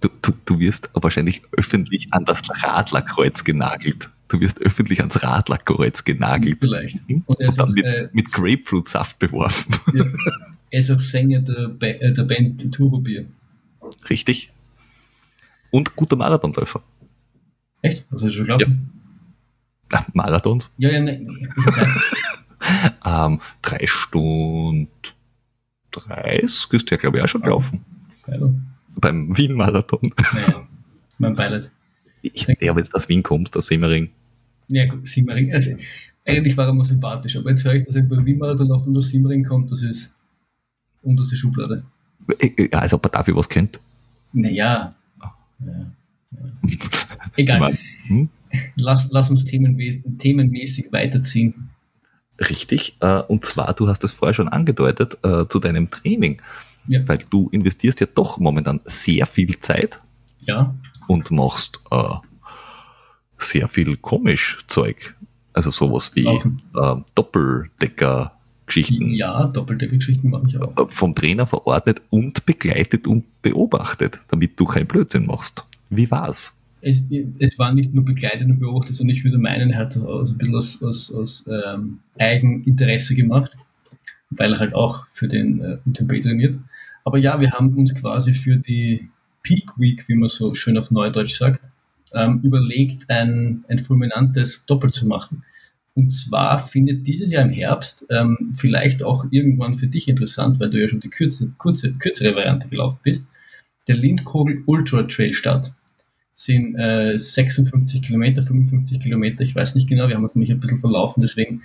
Du, du, du wirst wahrscheinlich öffentlich an das Radlerkreuz genagelt. Du wirst öffentlich ans Radlerkreuz genagelt. Vielleicht. Und, und dann auch, mit, äh, mit Grapefruitsaft beworfen. Ja. Er ist auch Sänger der, ba äh, der Band Turbo Bier. Richtig. Und guter Marathonläufer. Echt? Was hast du schon gelaufen? Ja. Marathons? Ja, ja, nein. ähm, drei Stunden 30 ist der, glaube ich, auch schon gelaufen. Geil beim Wien-Marathon. Naja, mein Beileid. Ich, ja, wenn es aus Wien kommt, aus Simmering. Ja, gut, Simmering. Also, eigentlich war er mal sympathisch, aber jetzt höre ich, dass er beim Wien-Marathon auch aus Simmering kommt, das ist unterste Schublade. Ja, als ob er dafür was kennt. Naja. Ja, ja. Egal. Hm? Lass, lass uns themenmäßig, themenmäßig weiterziehen. Richtig. Äh, und zwar, du hast es vorher schon angedeutet, äh, zu deinem Training. Ja. Weil du investierst ja doch momentan sehr viel Zeit. Ja. Und machst äh, sehr viel komisch Zeug. Also sowas wie äh, Doppeldecker-Geschichten. Ja, Doppeldecker-Geschichten mache ich auch. Äh, vom Trainer verordnet und begleitet und beobachtet, damit du keinen Blödsinn machst. Wie war's? Es, es war nicht nur begleitet und beobachtet, sondern ich würde meinen, er hat es also ein bisschen aus, aus, aus ähm, Eigeninteresse gemacht, weil er halt auch für den äh, UTMB trainiert. Aber ja, wir haben uns quasi für die Peak Week, wie man so schön auf Neudeutsch sagt, ähm, überlegt, ein, ein fulminantes Doppel zu machen. Und zwar findet dieses Jahr im Herbst ähm, vielleicht auch irgendwann für dich interessant, weil du ja schon die kürze, kurze, kürzere Variante gelaufen bist, der Lindkogel Ultra Trail statt. Sind äh, 56 Kilometer, 55 Kilometer, ich weiß nicht genau, wir haben uns nämlich ein bisschen verlaufen, deswegen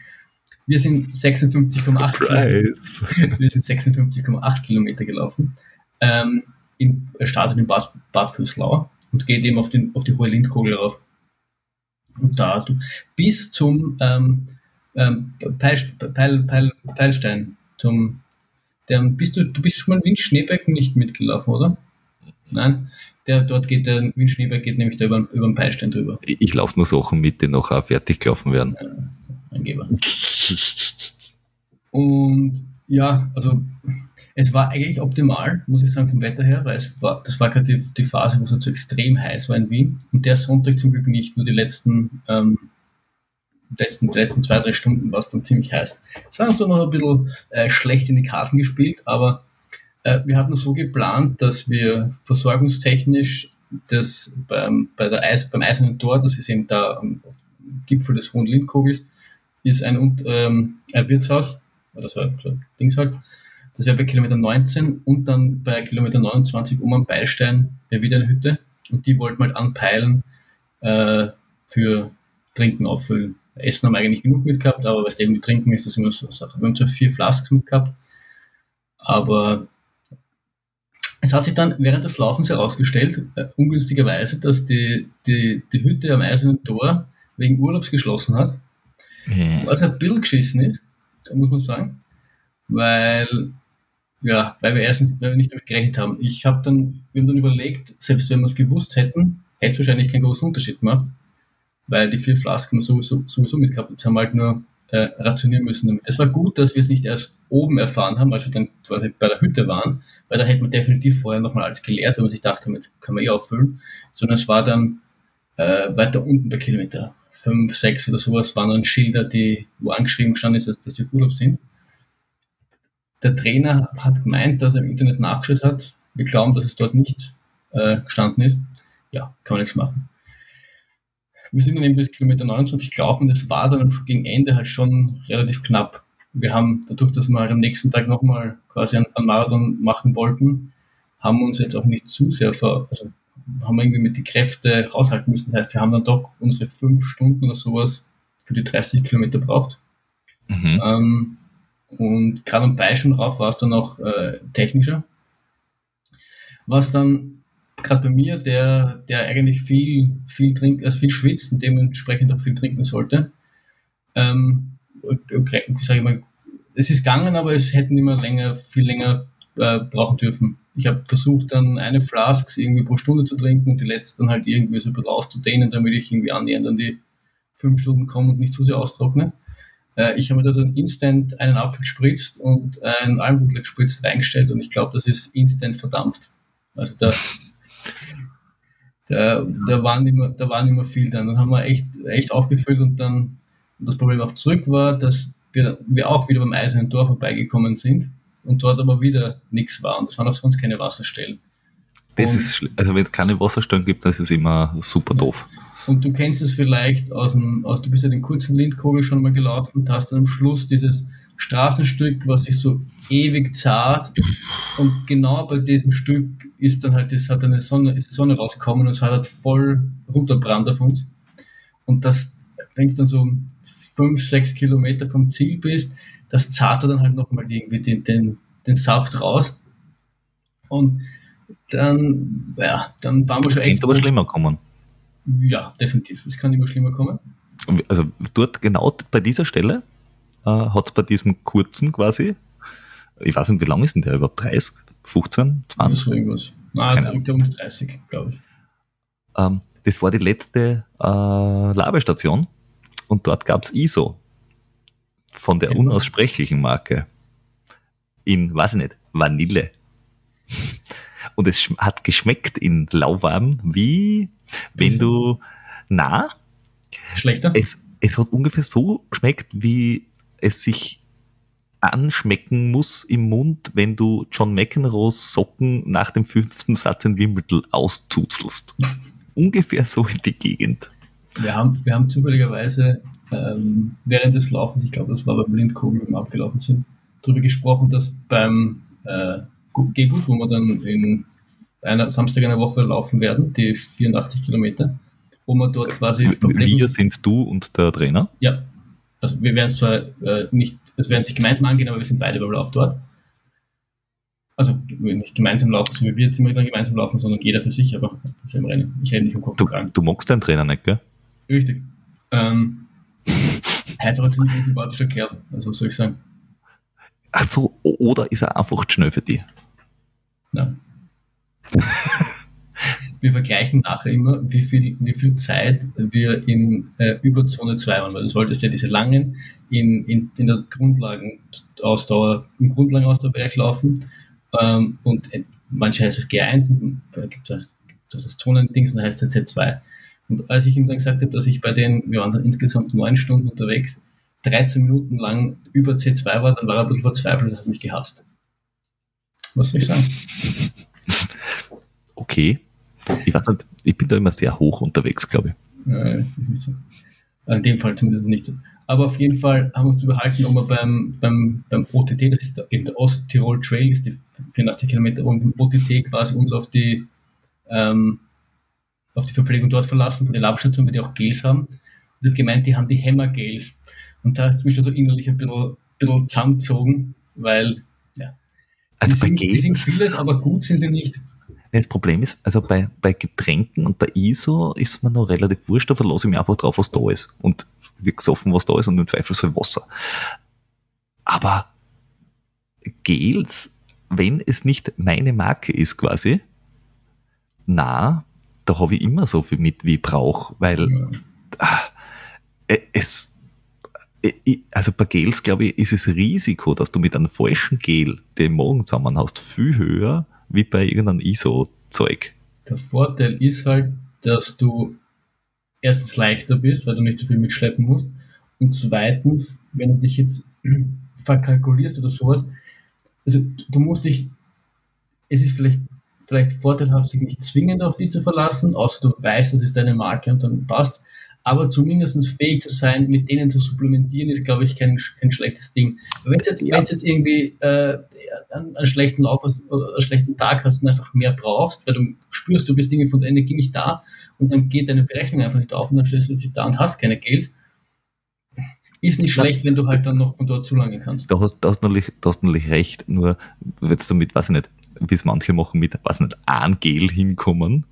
wir sind 56,8 Kilometer, wir sind 56,8 Kilometer gelaufen. Ähm, in, startet in Bad, Bad Füßlau und geht eben auf, den, auf die hohe Lindkogel rauf. Und da du, bis zum ähm, ähm, Peil, Peil, Peil, Peilstein, zum, der, bist du, du bist schon mal Windschneebecken nicht mitgelaufen, oder? Nein, der, dort geht der Windschneeberg geht nämlich da über, über den Peilstein drüber. Ich, ich laufe nur Sachen mit, die noch fertig gelaufen werden. Ja, Angeber. Und ja, also es war eigentlich optimal, muss ich sagen, vom Wetter her, weil es war, das war gerade die, die, Phase, wo es halt so extrem heiß war in Wien. Und der Sonntag zum Glück nicht, nur die letzten, ähm, letzten, letzten zwei, drei Stunden war es dann ziemlich heiß. Es war uns dann noch ein bisschen äh, schlecht in die Karten gespielt, aber äh, wir hatten so geplant, dass wir versorgungstechnisch das beim, bei der Eis, beim Eisernen Tor, das ist eben da am Gipfel des Hohen Lindkogels, ist ein, ähm, ein Wirtshaus, oder so ein Dings halt. Das wäre bei Kilometer 19 und dann bei Kilometer 29 um am Beilstein wäre wieder eine Hütte und die wollten wir halt anpeilen äh, für Trinken auffüllen. Essen haben wir eigentlich genug mitgehabt, aber was eben die Trinken ist, das immer so eine Sache. Wir haben zwar vier Flasks mitgehabt, aber es hat sich dann während des Laufens herausgestellt, äh, ungünstigerweise, dass die, die, die Hütte am Eisernen Tor wegen Urlaubs geschlossen hat. Ja. Was ein bisschen geschissen ist, muss man sagen. Weil, ja, weil wir erstens weil wir nicht damit gerechnet haben. Ich habe dann, wir haben dann überlegt, selbst wenn wir es gewusst hätten, hätte es wahrscheinlich keinen großen Unterschied gemacht, weil die vier Flasken sowieso, sowieso mitgehabt Jetzt haben wir halt nur äh, rationieren müssen. Es war gut, dass wir es nicht erst oben erfahren haben, als wir dann quasi bei der Hütte waren, weil da hätte man definitiv vorher nochmal alles geleert, wenn man sich dachte, jetzt können wir eh auffüllen, sondern es war dann äh, weiter unten bei Kilometer 5, 6 oder sowas, waren dann Schilder, die, wo angeschrieben gestanden ist, dass wir auf Urlaub sind. Der Trainer hat gemeint, dass er im Internet nachgeschaut hat. Wir glauben, dass es dort nicht äh, gestanden ist. Ja, kann man nichts machen. Wir sind dann eben bis Kilometer 29 gelaufen. Das war dann gegen Ende halt schon relativ knapp. Wir haben dadurch, dass wir halt am nächsten Tag nochmal quasi einen, Marathon machen wollten, haben uns jetzt auch nicht zu sehr ver, also haben wir irgendwie mit die Kräfte raushalten müssen. Das heißt, wir haben dann doch unsere fünf Stunden oder sowas für die 30 Kilometer braucht. Mhm. Ähm, und gerade am Beischen rauf war es dann auch äh, technischer. Was dann gerade bei mir, der, der eigentlich viel, viel trinkt, also viel schwitzt und dementsprechend auch viel trinken sollte, ähm, sag ich mal, es ist gegangen, aber es hätten immer länger, viel länger äh, brauchen dürfen. Ich habe versucht, dann eine Flask irgendwie pro Stunde zu trinken und die letzte dann halt irgendwie so ein bisschen auszudehnen, damit ich irgendwie annähernd an die fünf Stunden komme und nicht zu sehr austrockne. Äh, ich habe mir da dann instant einen Apfel gespritzt und einen Almdudler gespritzt reingestellt und ich glaube, das ist instant verdampft. Also da da, da, waren immer, da waren immer viel dann. Dann haben wir echt, echt aufgefüllt und dann das Problem auch zurück war, dass wir, wir auch wieder beim Eisernen Tor vorbeigekommen sind und dort aber wieder nichts war und es waren auch sonst keine Wasserstellen. Das ist, also wenn es keine Wasserstellen gibt, das ist immer super doof. Und du kennst es vielleicht aus dem, aus, du bist ja den kurzen Lindkogel schon mal gelaufen und hast dann am Schluss dieses Straßenstück, was sich so ewig zart und genau bei diesem Stück ist dann halt, das hat eine Sonne, ist die Sonne rausgekommen und es hat halt voll runterbrannt auf uns. Und das, wenn du dann so fünf, sechs Kilometer vom Ziel bist, das zart dann halt nochmal irgendwie den, den, den Saft raus. Und dann, ja, dann waren wir das schon. Das könnte aber schlimmer kommen. Ja, definitiv. Es kann immer schlimmer kommen. Also dort genau bei dieser Stelle äh, hat bei diesem kurzen quasi, ich weiß nicht, wie lang ist denn der überhaupt? 30, 15, 20? Ja, irgendwas. Nein, der um 30, glaube ich. Ähm, das war die letzte äh, Labestation und dort gab es ISO von der genau. unaussprechlichen Marke in, weiß ich nicht, Vanille. Und es hat geschmeckt in lauwarm, wie wenn du, na, schlechter. Es, es hat ungefähr so geschmeckt, wie es sich anschmecken muss im Mund, wenn du John McEnroes Socken nach dem fünften Satz in Wimbledon auszuzelst. Ungefähr so in die Gegend. Wir haben, wir haben zufälligerweise ähm, während des Laufens, ich glaube, das war beim Blindkugel, wenn wir abgelaufen sind, darüber gesprochen, dass beim äh, Gehgut, wo wir dann in einer Samstag einer Woche laufen werden, die 84 Kilometer, wo man dort quasi Wir sind du und der Trainer? Ja, also wir werden es zwar äh, nicht, es werden sich gemeinsam angehen, aber wir sind beide beim Lauf dort. Also nicht gemeinsam laufen, so wie wir jetzt immer dann gemeinsam laufen, sondern jeder für sich, aber im Rennen. Ich renne nicht um Kopf du, du magst deinen Trainer nicht, gell? Richtig. Ähm, ist aber ziemlich ein sympathischer Kerl, also was soll ich sagen. Ach so, oder ist er einfach schnell für dich? Nein. wir vergleichen nachher immer, wie viel, wie viel Zeit wir in äh, Überzone 2 waren, weil du solltest ja diese langen in, in, in der Grundlagenausdauer, im Grundlagenausdauerbereich laufen ähm, und manche heißt es G1 und da gibt es das, das Zonendings und da heißt es Z2. Und als ich ihm dann gesagt habe, dass ich bei den, wir waren dann insgesamt neun Stunden unterwegs, 13 Minuten lang über C2 war, dann war er ein bisschen verzweifelt und hat mich gehasst. Was soll ich sagen? Okay. Ich weiß nicht, ich bin da immer sehr hoch unterwegs, glaube ich. Äh, so. In dem Fall zumindest nicht so. Aber auf jeden Fall haben wir uns überhalten, ob wir beim, beim, beim OTT, das ist eben der Osttirol Trail, ist die 84 Kilometer, und beim OTT quasi uns auf die, ähm, auf die Verpflegung dort verlassen, von der Labstation, weil die auch Gels haben. Und hat gemeint, die haben die Hammer Gels. Und da ist es mich schon so innerlich ein bisschen, bisschen zusammengezogen, weil Also die, bei sind, Games, die sind vieles, aber gut sind sie nicht. Das Problem ist, also bei, bei Getränken und bei ISO ist man noch relativ wurscht, da verlasse ich mich einfach drauf, was da ist. Und wird gesoffen, was da ist und im Zweifelsfall Wasser. Aber Gels, wenn es nicht meine Marke ist quasi, na, da habe ich immer so viel mit, wie ich brauche, weil äh, es, äh, also bei Gels, glaube ich, ist das Risiko, dass du mit einem falschen Gel den Morgen zusammen hast, viel höher, wie bei irgendeinem ISO-Zeug. Der Vorteil ist halt, dass du erstens leichter bist, weil du nicht so viel mitschleppen musst. Und zweitens, wenn du dich jetzt verkalkulierst oder sowas, also du musst dich, es ist vielleicht, vielleicht vorteilhaft, sich nicht zwingend auf die zu verlassen, außer du weißt, das ist deine Marke und dann passt. Aber zumindest fähig zu sein, mit denen zu supplementieren, ist, glaube ich, kein, kein schlechtes Ding. Wenn es jetzt, ja. jetzt irgendwie äh, einen, einen, schlechten Lauf hast oder einen schlechten Tag hast und einfach mehr brauchst, weil du spürst, du bist Dinge von der Energie nicht da und dann geht deine Berechnung einfach nicht auf und dann stellst du dich da und hast keine Gels, ist nicht schlecht, wenn du halt dann noch von dort zu lange kannst. Da hast, hast, natürlich, da hast natürlich recht, nur jetzt damit, weiß ich nicht, wie es manche machen, mit, weiß nicht, ein Gel hinkommen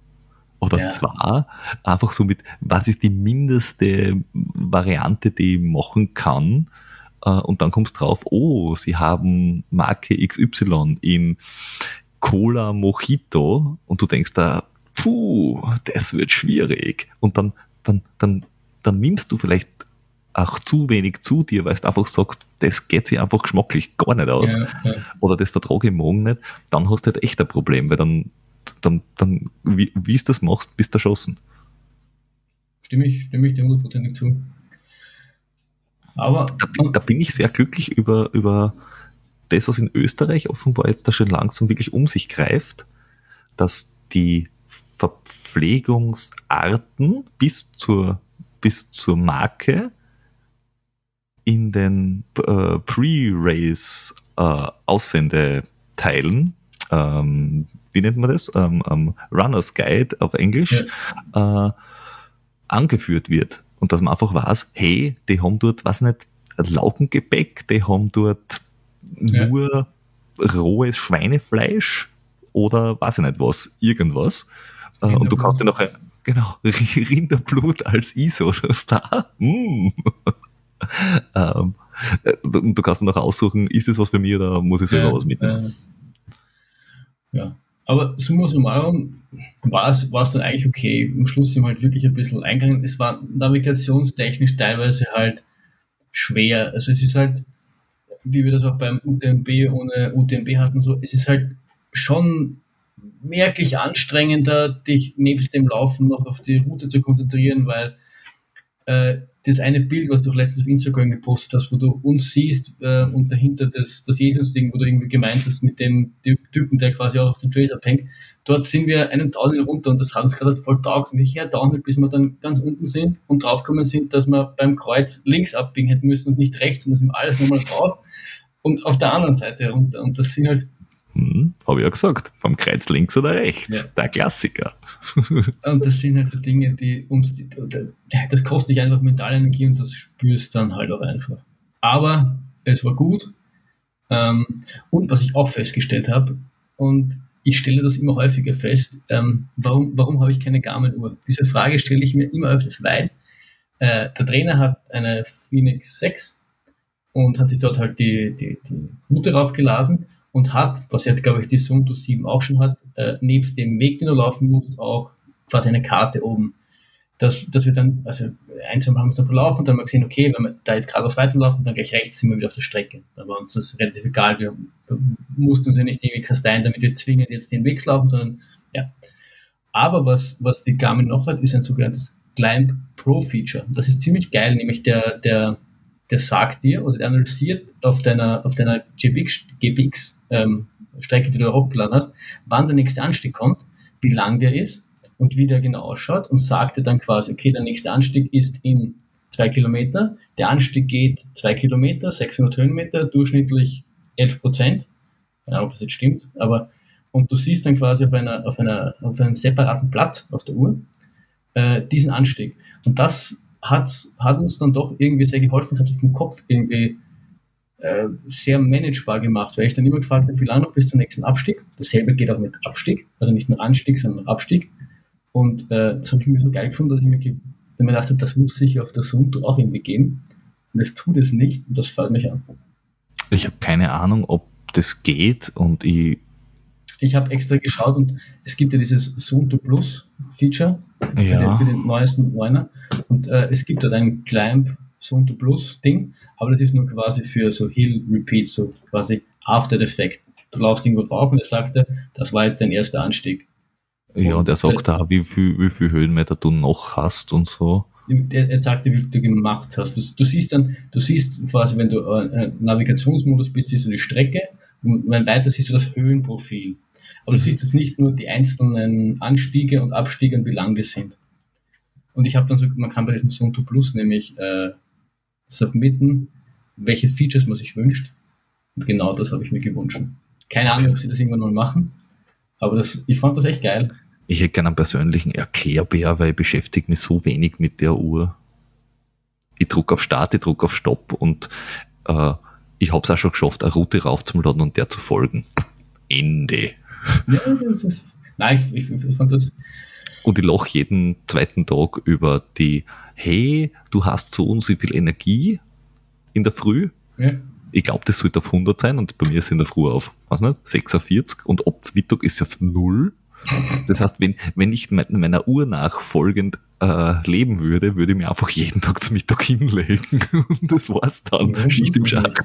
oder ja. zwei, einfach so mit, was ist die mindeste Variante, die ich machen kann, äh, und dann kommst drauf, oh, sie haben Marke XY in Cola Mojito und du denkst da, puh, das wird schwierig. Und dann, dann, dann, dann nimmst du vielleicht auch zu wenig zu dir, weil du einfach sagst, das geht sich einfach geschmacklich gar nicht aus. Ja, ja. Oder das vertrage ich morgen nicht, dann hast du halt echt ein Problem, weil dann, dann, dann wie, wie du das machst, bist du erschossen. Stimme ich, stimme ich dir hundertprozentig zu. Aber da bin, da bin, ich sehr glücklich über, über das, was in Österreich offenbar jetzt da schon langsam wirklich um sich greift, dass die Verpflegungsarten bis zur, bis zur Marke in den äh, Pre-Race äh, Aussendeteilen, ähm, wie nennt man das? Ähm, ähm, Runner's Guide auf Englisch, ja. äh, angeführt wird. Und dass man einfach weiß, hey, die haben dort, was nicht, Laugengebäck, die haben dort ja. nur rohes Schweinefleisch oder weiß ich nicht was, irgendwas. Äh, und du kannst dir noch, genau, Rinderblut als ISO da. Mm. ähm, äh, du kannst noch aussuchen, ist das was für mich oder muss ich selber ja, was mitnehmen? Äh, ja, aber summa summarum war es, dann eigentlich okay. Im Schluss sind wir halt wirklich ein bisschen eingegangen. Es war navigationstechnisch teilweise halt schwer. Also es ist halt, wie wir das auch beim UTMB ohne UTMB hatten, so, es ist halt schon merklich anstrengender, dich nebst dem Laufen noch auf die Route zu konzentrieren, weil äh, das eine Bild, was du letztens auf Instagram gepostet hast, wo du uns siehst äh, und dahinter das, das Jesus-Ding, wo du irgendwie gemeint hast mit dem Typen, der quasi auch auf dem Trace abhängt, dort sind wir einen Downhill runter und das hat uns gerade voll taugt. Und her Downhill, bis wir dann ganz unten sind und draufgekommen sind, dass wir beim Kreuz links abbiegen hätten müssen und nicht rechts und dann sind wir alles nochmal drauf. Und auf der anderen Seite runter. Und das sind halt hm, Habe ich ja gesagt, vom Kreuz links oder rechts, ja. der Klassiker. und das sind halt so Dinge, die uns, die, das kostet dich einfach Mentalenergie und das spürst dann halt auch einfach. Aber es war gut. Ähm, und was ich auch festgestellt habe, und ich stelle das immer häufiger fest, ähm, warum, warum habe ich keine Garmin-Uhr? Diese Frage stelle ich mir immer öfters, weil äh, der Trainer hat eine Phoenix 6 und hat sich dort halt die, die, die Route raufgeladen und hat, was ja, glaube ich, die Sunto 7 auch schon hat, äh, nebst dem Weg, den du laufen musst, auch quasi eine Karte oben. Dass, dass wir dann, also ein, zwei Mal haben wir es dann verlaufen, dann haben wir gesehen, okay, wenn wir da jetzt geradeaus weiterlaufen, dann gleich rechts sind wir wieder auf der Strecke. Da war uns das relativ egal. Wir, mussten uns ja nicht irgendwie kasteien, damit wir zwingen jetzt den Weg laufen, sondern ja. Aber was, was die Garmin noch hat, ist ein sogenanntes Climb Pro Feature. Das ist ziemlich geil, nämlich der, der, der sagt dir oder der analysiert auf deiner, auf deiner GBX ähm, Strecke, die du da hochgeladen hast, wann der nächste Anstieg kommt, wie lang der ist und wie der genau ausschaut und sagt dir dann quasi, okay, der nächste Anstieg ist in zwei Kilometer, der Anstieg geht zwei Kilometer, 600 Höhenmeter, durchschnittlich 11 Prozent, keine Ahnung, ob das jetzt stimmt, aber und du siehst dann quasi auf, einer, auf, einer, auf einem separaten Blatt auf der Uhr äh, diesen Anstieg. Und das hat, hat uns dann doch irgendwie sehr geholfen, hat vom Kopf irgendwie äh, sehr managebar gemacht, weil ich dann immer gefragt habe, wie lange noch bis zum nächsten Abstieg. Dasselbe geht auch mit Abstieg, also nicht nur Anstieg, sondern Abstieg. Und äh, das habe ich mir so geil gefunden, dass ich mir, mir gedacht habe, das muss sich auf der Sunto auch irgendwie geben. Und es tut es nicht und das fällt mich an. Ich habe keine Ahnung, ob das geht und ich. Ich habe extra geschaut und es gibt ja dieses Sunto Plus Feature für, ja. den, für den neuesten Neuner. Und äh, es gibt dort ein Climb Sunto Plus Ding, aber das ist nur quasi für so Hill Repeat, so quasi After the Fact. Du laufst irgendwo drauf und er sagte, das war jetzt dein erster Anstieg. Ja, und, er sagt da, wie viel, wie viel Höhenmeter du noch hast und so. Er, er sagte, wie du gemacht hast. Du, du, siehst dann, du siehst quasi, wenn du äh, Navigationsmodus bist, siehst du die Strecke und wenn weiter siehst du das Höhenprofil. Aber du siehst jetzt nicht nur die einzelnen Anstiege und Abstiege und wie lang die sind. Und ich habe dann so, man kann bei diesem Sunto Plus nämlich äh, submitten, welche Features man sich wünscht. Und genau das habe ich mir gewünscht. Keine Ahnung, ob sie das irgendwann mal machen, aber das, ich fand das echt geil. Ich hätte gerne einen persönlichen Erklärbär, weil ich beschäftige mich so wenig mit der Uhr. Ich drucke auf Start, ich drucke auf Stopp und äh, ich habe es auch schon geschafft, eine Route raufzuladen und der zu folgen. Ende. Ja, das ist, nein, ich, ich, ich fand das. Und ich lache jeden zweiten Tag über die, hey, du hast so und so viel Energie in der Früh. Ja. Ich glaube, das sollte auf 100 sein und bei mir ist in der Früh auf, was nicht, 46 und ab Mittag ist es auf 0. Das heißt, wenn, wenn ich meiner Uhr nachfolgend äh, leben würde, würde ich mir einfach jeden Tag zum Mittag hinlegen. Und das war's dann. Ja, Schicht im Schacht.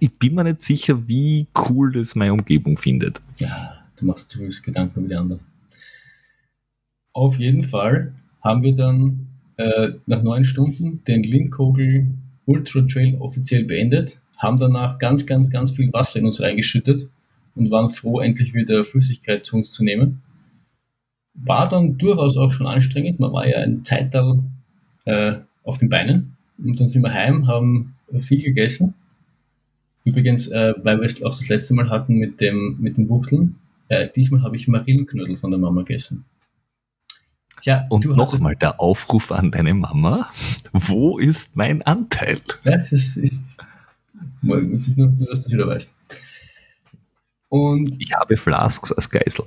Ich bin mir nicht sicher, wie cool das meine Umgebung findet. Ja, du machst zu Gedanken über die anderen. Auf jeden Fall haben wir dann äh, nach neun Stunden den Lindkogel Ultra Trail offiziell beendet, haben danach ganz, ganz, ganz viel Wasser in uns reingeschüttet und waren froh, endlich wieder Flüssigkeit zu uns zu nehmen. War dann durchaus auch schon anstrengend. Man war ja ein Zeitteil äh, auf den Beinen. Und dann sind wir heim, haben viel gegessen. Übrigens, äh, weil wir es auch das letzte Mal hatten mit dem, mit den Wuchteln, äh, diesmal habe ich Marillenknödel von der Mama gegessen. Tja, und nochmal der Aufruf an deine Mama. Wo ist mein Anteil? Ja, das ist, ist nur, dass du das wieder weißt. Und ich habe Flasks als Geisel.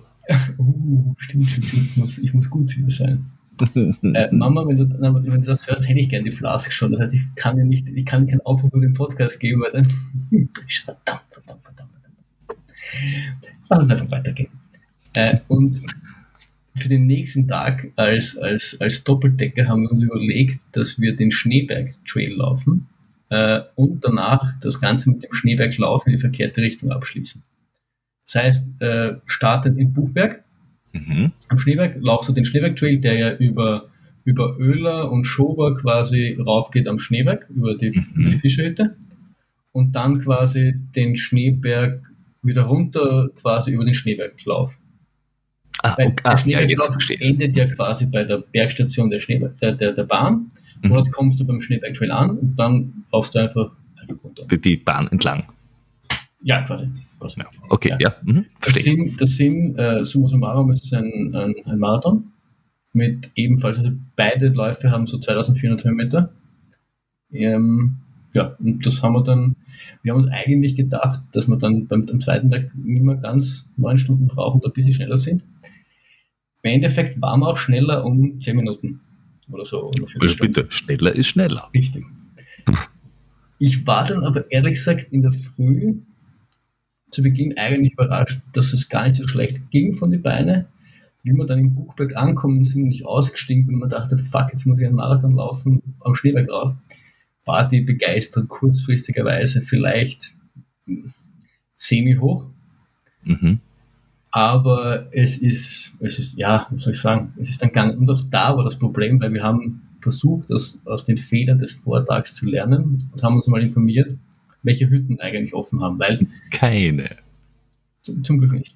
uh, stimmt, stimmt, stimmt. Ich muss, ich muss gut sein. Äh, Mama, wenn du, wenn du das hörst, hätte ich gerne die Flask schon. Das heißt, ich kann dir nicht, ich kann keinen Aufruf über den Podcast geben, weil dann. verdammt, verdammt, verdammt, verdammt. Lass uns einfach weitergehen. Äh, und für den nächsten Tag als, als, als Doppeldecker haben wir uns überlegt, dass wir den Schneeberg Trail laufen äh, und danach das Ganze mit dem Schneeberglauf in die verkehrte Richtung abschließen. Das heißt, äh, startet in Buchberg, mhm. am Schneeberg, laufst du den Schneeberg Trail, der ja über, über Öler und Schober quasi raufgeht am Schneeberg, über die, mhm. über die Fischerhütte und dann quasi den Schneeberg wieder runter, quasi über den Schneeberglauf. Ah, okay. Der Schneeberglauf ja, endet ja quasi bei der Bergstation der, Schneeberg, der, der, der Bahn. Mhm. Dort kommst du beim Schneeberg Trail an und dann laufst du einfach, einfach runter. Die Bahn entlang. Ja, quasi. Ja. Okay, ja. ja. Mhm. Das sind, das sind äh, summa summarum ist ein, ein, ein, Marathon mit ebenfalls, also beide Läufe haben so 2400 Höhenmeter. Ähm, ja, und das haben wir dann, wir haben uns eigentlich gedacht, dass wir dann beim, am zweiten Tag nicht mehr ganz neun Stunden brauchen und ein bisschen schneller sind. Im Endeffekt waren wir auch schneller um zehn Minuten oder so. Oder also bitte, schneller ist schneller. Richtig. Ich war dann aber ehrlich gesagt in der Früh zu Beginn eigentlich überrascht, dass es gar nicht so schlecht ging von den Beinen. Wie wir dann im Buchberg ankommen, sind nicht ausgestiegen und man dachte, fuck, jetzt muss ich einen Marathon laufen am Schneeberg rauf war die Begeisterung kurzfristigerweise vielleicht semi-hoch. Mhm. Aber es ist, es ist, ja, wie soll ich sagen, es ist dann gang und auch da war das Problem, weil wir haben versucht, aus, aus den Fehlern des Vortags zu lernen und haben uns mal informiert, welche Hütten eigentlich offen haben, weil. Keine. Zum, zum Glück nicht.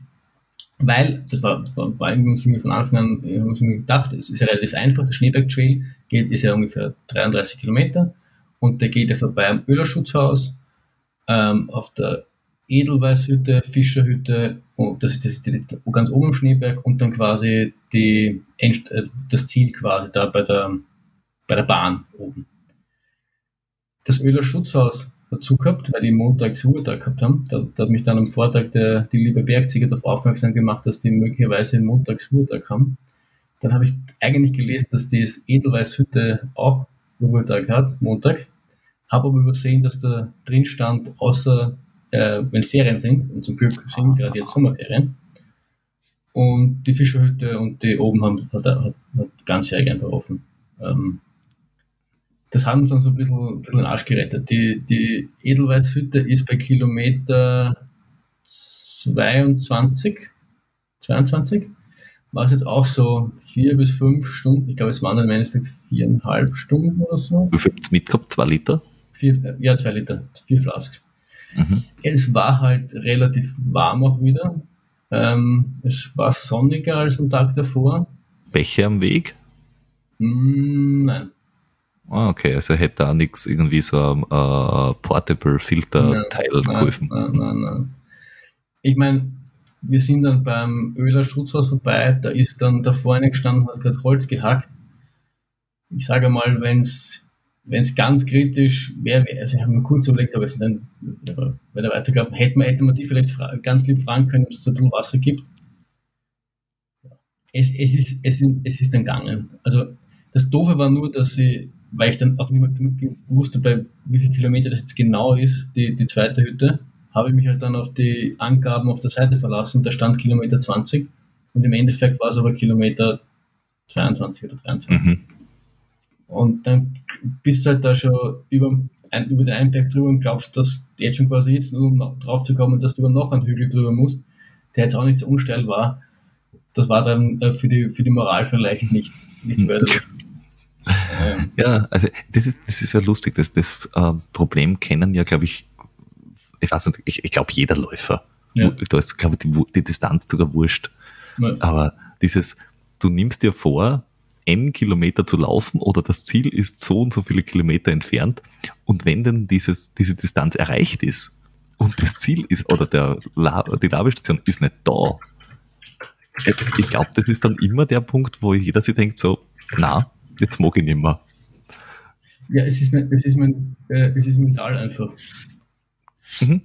Weil, das war, war, war irgendwie von Anfang an, haben uns gedacht, es ist ja relativ einfach, der Schneeberg Trail geht, ist ja ungefähr 33 Kilometer und der geht ja vorbei am Ölerschutzhaus, ähm, auf der Edelweißhütte, Fischerhütte, und das ist, das ist die, ganz oben im Schneeberg und dann quasi die, äh, das Ziel quasi da bei der, bei der Bahn oben. das Öler Schutzhaus dazu gehabt, weil die montags Ruhetag gehabt haben. Da, da, hat mich dann am Vortag der, die liebe Bergzieger darauf aufmerksam gemacht, dass die möglicherweise montags Ruhetag haben. Dann habe ich eigentlich gelesen, dass die Edelweißhütte auch Ruhetag hat, montags. Habe aber übersehen, dass da drin stand, außer äh, wenn Ferien sind, und zum Glück sind gerade jetzt Sommerferien. Und die Fischerhütte und die oben haben hat, hat, hat ganzjährig einfach offen. Ähm, das hat uns dann so ein bisschen, ein bisschen den Arsch gerettet. Die, die Edelweißhütte ist bei Kilometer 22, 22, war es jetzt auch so vier bis fünf Stunden. Ich glaube, es waren im Endeffekt viereinhalb Stunden oder so. Wie viel habt ihr mitgehabt? Zwei Liter? Vier, ja, zwei Liter, vier Flasks. Mhm. Es war halt relativ warm auch wieder. Ähm, es war sonniger als am Tag davor. Becher am Weg? Mm, nein. Ah, okay, also hätte auch nichts irgendwie so ein uh, Portable Filter-Teil geholfen. Nein, nein, nein. Ich meine, wir sind dann beim Öler Schutzhaus vorbei, da ist dann da vorne gestanden, hat gerade Holz gehackt. Ich sage mal, wenn es ganz kritisch wäre, also ich habe mir kurz überlegt, aber es dann, wenn er weitergelaufen, hätte man, hätte man die vielleicht ganz lieb fragen können, ob es ein bisschen Wasser gibt. Es, es, ist, es, es ist dann gegangen. Also das Doofe war nur, dass sie weil ich dann auch nicht mehr wusste, bei wie viel Kilometer das jetzt genau ist, die, die zweite Hütte, habe ich mich halt dann auf die Angaben auf der Seite verlassen. Da stand Kilometer 20 und im Endeffekt war es aber Kilometer 22 oder 23. Mhm. Und dann bist du halt da schon über, ein, über den einen Berg drüber und glaubst, dass der jetzt schon quasi ist, um drauf zu kommen, dass du über noch einen Hügel drüber musst, der jetzt auch nicht so unsteil war. Das war dann äh, für, die, für die Moral vielleicht nichts, nichts förderlich. Ja, also das ist, das ist ja lustig. Das, das äh, Problem kennen ja, glaube ich, ich weiß nicht, ich, ich glaube jeder Läufer. Ja. Da ist, glaube ich, die, die Distanz sogar wurscht. Ja. Aber dieses, du nimmst dir vor, n Kilometer zu laufen oder das Ziel ist so und so viele Kilometer entfernt und wenn dann dieses, diese Distanz erreicht ist und das Ziel ist oder der die Labestation ist nicht da, ich glaube, das ist dann immer der Punkt, wo jeder sich denkt so, na, jetzt mag ich nicht mehr. Ja, es ist, es ist, äh, es ist mental einfach. Mhm.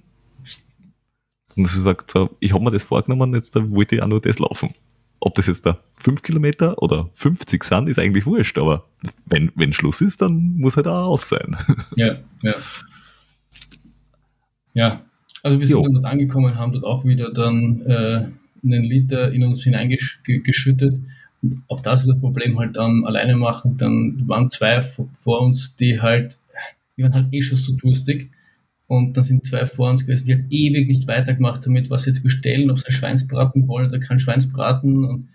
Und sie sagt so, ich habe mir das vorgenommen, jetzt wollte ich auch nur das laufen. Ob das jetzt da 5 Kilometer oder 50 sind, ist eigentlich wurscht, aber wenn, wenn Schluss ist, dann muss halt auch aus sein. Ja, ja. Ja, also wir sind jo. dann dort angekommen, haben dort auch wieder dann äh, einen Liter in uns hineingeschüttet auch das ist das Problem halt dann alleine machen. Dann waren zwei vor uns, die halt, die waren halt eh schon so durstig. Und dann sind zwei vor uns gewesen, die halt ewig nicht weitergemacht damit, was sie jetzt bestellen, ob sie ein Schweinsbraten wollen oder kein Schweinsbraten. Und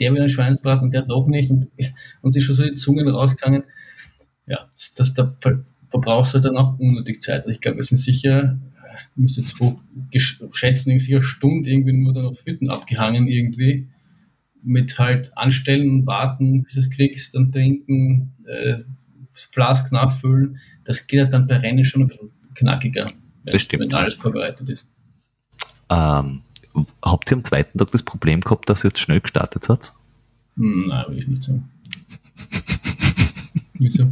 der will ein Schweinsbraten und der doch nicht. Und, und sie schon so die Zungen rausgegangen. Ja, das, da verbrauchst du halt dann auch unnötig Zeit. Also ich glaube, wir sind sicher, ich muss jetzt hoch schätzen, sicher Stunden irgendwie nur dann auf Hütten abgehangen irgendwie mit halt anstellen, warten, bis du es kriegst und trinken, äh, Flask nachfüllen, das geht halt dann bei Rennen schon ein bisschen knackiger, wenn, wenn alles vorbereitet ist. Ähm, habt ihr am zweiten Tag das Problem gehabt, dass ihr jetzt schnell gestartet habt? Hm, nein, will ich nicht sagen. Wieso?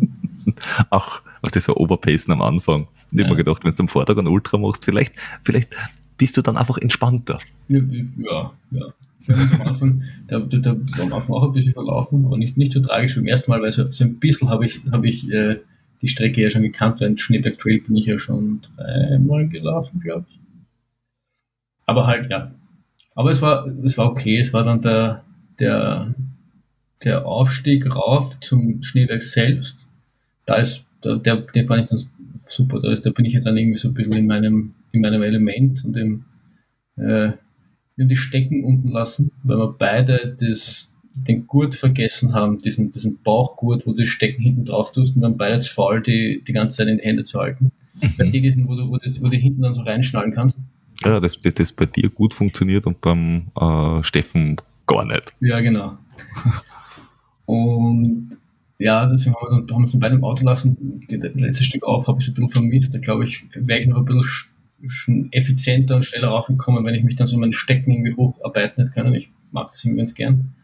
Auch was das so Oberpacen am Anfang. Ich ja. habe mir gedacht, wenn du am Vortag einen Ultra machst, vielleicht, vielleicht bist du dann einfach entspannter. Ja, ja. ja am Anfang, der, der, der am Anfang auch ein bisschen verlaufen, aber nicht, nicht so tragisch wie beim ersten Mal, weil so, so ein bisschen habe ich, hab ich äh, die Strecke ja schon gekannt, weil Schneeberg Trail bin ich ja schon dreimal gelaufen, glaube ich. Aber halt, ja. Aber es war, es war okay, es war dann der, der, der Aufstieg rauf zum Schneeberg selbst. Da ist, der, der, den fand ich dann super, da, ist, da bin ich ja dann irgendwie so ein bisschen in meinem, in meinem Element und im, äh, wir die Stecken unten lassen, weil wir beide das, den Gurt vergessen haben, diesen, diesen Bauchgurt, wo du die Stecken hinten drauf tust und wir haben beide zu faul, die die ganze Zeit in die Hände zu halten. Mhm. Weil die, die sind, wo du, wo, das, wo du hinten dann so reinschnallen kannst. Ja, dass das, das bei dir gut funktioniert und beim äh, Steffen gar nicht. Ja, genau. und ja, deswegen haben wir, dann, haben wir es beide im Auto lassen. Das letzte Stück auf habe ich so ein bisschen vermisst. Da glaube ich, wäre ich noch ein bisschen schon effizienter und schneller raufgekommen, wenn ich mich dann so meine Stecken irgendwie hocharbeiten hätte können. Ich mag das irgendwie ganz gern.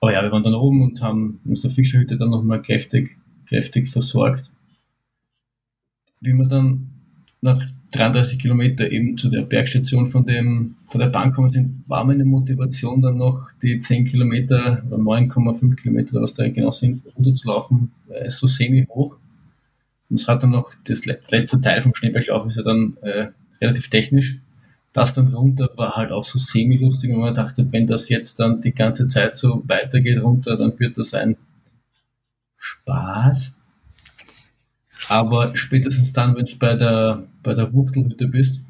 Aber ja, wir waren dann oben und haben uns der Fischerhütte dann nochmal kräftig, kräftig versorgt. wie wir dann nach 33 Kilometer eben zu der Bergstation von, dem, von der Bank gekommen sind, war meine Motivation dann noch die 10 Kilometer oder 9,5 Kilometer, was da genau sind, runterzulaufen, äh, so semi-hoch. Und es hat dann noch, das letzte Teil vom Schneeberglauf ist ja dann äh, relativ technisch. Das dann runter war halt auch so semi-lustig und man dachte, wenn das jetzt dann die ganze Zeit so weitergeht runter, dann wird das ein Spaß. Aber spätestens dann, wenn du bei der, bei der Wuchtelhütte bist.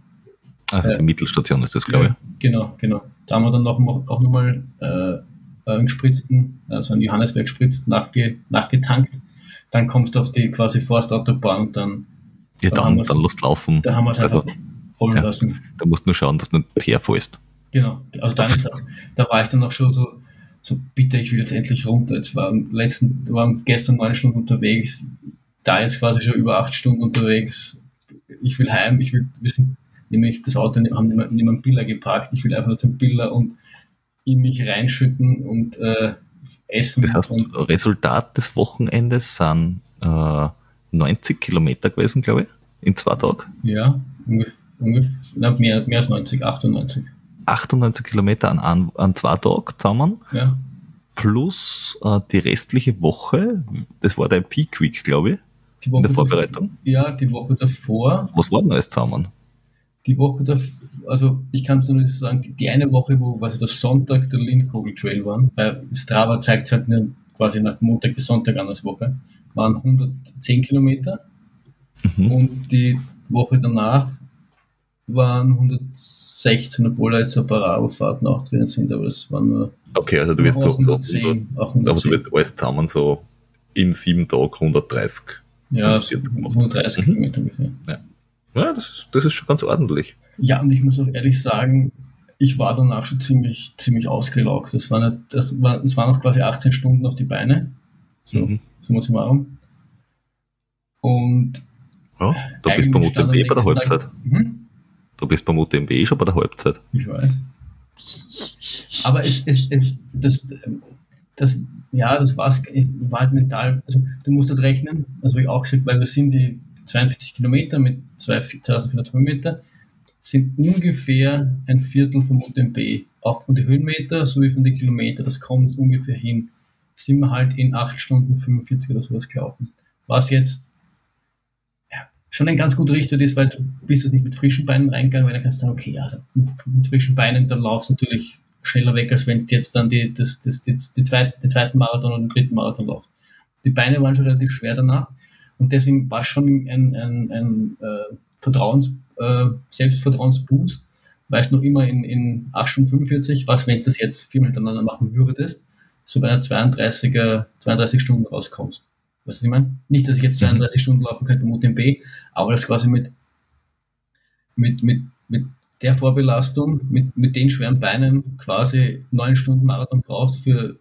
Ach, äh, die Mittelstation ist das, glaube ich. Genau, genau. Da haben wir dann noch, auch nochmal äh, einen gespritzten, also einen Johannesberg gespritzt, nachge, nachgetankt. Dann kommst du auf die quasi Forstautobahn und dann. Ja, dann, dann, dann lässt laufen. Da haben wir es einfach also, rollen ja, lassen. Da musst du nur schauen, dass du nicht herfällst. Genau, also dann ist auch, da war ich dann auch schon so, so bitte, ich will jetzt endlich runter. Jetzt waren letzten, waren gestern neun Stunden unterwegs da jetzt quasi schon über acht Stunden unterwegs. Ich will heim, ich will wissen, nämlich das Auto haben niemand, niemand Biller geparkt. Ich will einfach nur zum Biller und in mich reinschütten und äh, essen. Das heißt, und Resultat des Wochenendes sind äh, 90 Kilometer gewesen, glaube ich, in zwei Tagen. Ja, ungefähr, ungefähr mehr, mehr als 90, 98. 98 Kilometer an, an, an zwei Tagen zusammen. Ja. Plus äh, die restliche Woche, das war dein Peak Week, glaube ich. Die Woche in der Vorbereitung? Ja, die Woche davor. Was war denn alles zusammen? Die Woche davor, also ich kann es nur sagen, die, die, eine Woche, wo quasi der Sonntag der Lindkogel Trail war, weil Strava zeigt es halt nur quasi nach Montag bis Sonntag an als Woche, waren 110 Kilometer. Mhm. Und die Woche danach waren 116, obwohl da jetzt ein paar Radfahrten auch drin sind, aber es waren nur. Okay, also du wirst so, 110, so 100, aber du wirst alles zusammen so in sieben Tagen 130 ja, 130 mhm. Kilometer ungefähr. Ja, ja das, ist, das ist schon ganz ordentlich. Ja, und ich muss auch ehrlich sagen, ich war danach schon ziemlich, ziemlich ausgelaugt. Das, war nicht, das, war, das waren noch quasi 18 Stunden auf die Beine. So, mhm. ich machen. Und ja, du bist beim UTMB bei der Halbzeit. Tag, mhm. Du bist beim UTMB schon bei der Halbzeit. Ich weiß. Aber es, es, es, das, das, ja, das war's, war halt mental, also du musst halt rechnen, also ich auch gesagt, weil wir sind die 42 Kilometer mit 2400 Höhenmeter, sind ungefähr ein Viertel vom UTMB, auch von den Höhenmeter sowie von den Kilometern, das kommt ungefähr hin, sind wir halt in 8 Stunden 45 oder sowas gelaufen. Was jetzt schon ein ganz guter Richtwert ist, weil du bist jetzt nicht mit frischen Beinen reingegangen, weil dann kannst du sagen, okay, also mit, frischen Beinen, dann laufst du natürlich schneller weg, als wenn du jetzt dann die, das, das, die, die zweit, den zweiten Marathon und den dritten Marathon läufst. Die Beine waren schon relativ schwer danach und deswegen war es schon ein, ein, ein äh, Vertrauens, äh, Selbstvertrauensboost, weil es noch immer in, in 8 Stunden 45, was, wenn du das jetzt viermal hintereinander machen würdest, so bei einer 32er, 32 Stunden rauskommst. Weißt du, was ich meine? Nicht, dass ich jetzt 32 mhm. Stunden laufen könnte im UTMB, aber das quasi mit, mit, mit, mit der Vorbelastung mit, mit den schweren Beinen quasi neun Stunden Marathon brauchst für,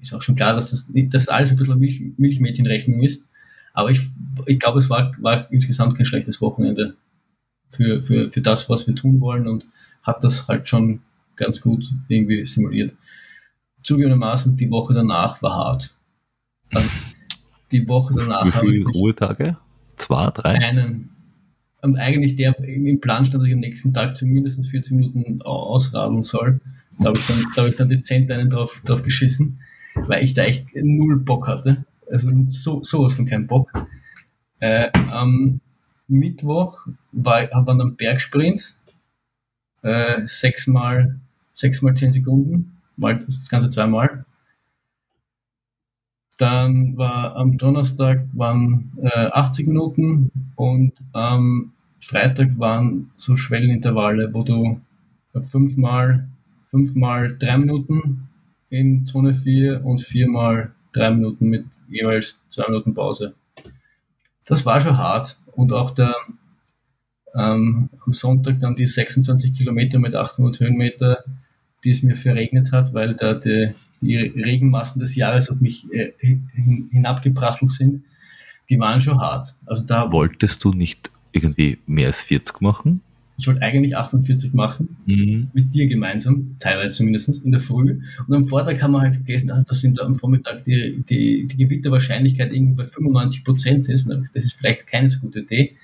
ist auch schon klar, dass das, dass alles ein bisschen Milch, Milchmädchenrechnung ist. Aber ich, ich glaube, es war, war insgesamt kein schlechtes Wochenende für, für, für das, was wir tun wollen und hat das halt schon ganz gut irgendwie simuliert. Zugegebenermaßen, die Woche danach war hart. Also die Woche danach. Wie viele Ruhetage? Zwei, drei? Einen, und eigentlich der im Plan stand, dass ich am nächsten Tag zumindest 40 Minuten ausradeln soll. Da habe ich, dann, da hab ich dann dezent einen drauf, drauf geschissen, weil ich da echt null Bock hatte. Also so, sowas von keinem Bock. Äh, am Mittwoch war, waren dann Bergsprints, äh, sechsmal, sechsmal zehn Sekunden, mal das Ganze zweimal. Dann war am Donnerstag waren äh, 80 Minuten und am Freitag waren so Schwellenintervalle, wo du fünfmal, fünfmal drei Minuten in Zone 4 und viermal drei Minuten mit jeweils zwei Minuten Pause. Das war schon hart. Und auch der, ähm, am Sonntag dann die 26 Kilometer mit 800 Höhenmeter, die es mir verregnet hat, weil da die, die Regenmassen des Jahres auf mich äh, hin, hinabgeprasselt sind, die waren schon hart. Also da wolltest du nicht irgendwie mehr als 40 machen? Ich wollte eigentlich 48 machen, mhm. mit dir gemeinsam, teilweise zumindest in der Früh. Und am Vortag haben wir halt gelesen, dass sind am Vormittag die, die, die Gewitterwahrscheinlichkeit irgendwie bei 95 Prozent ist. Das ist vielleicht keine so gute Idee.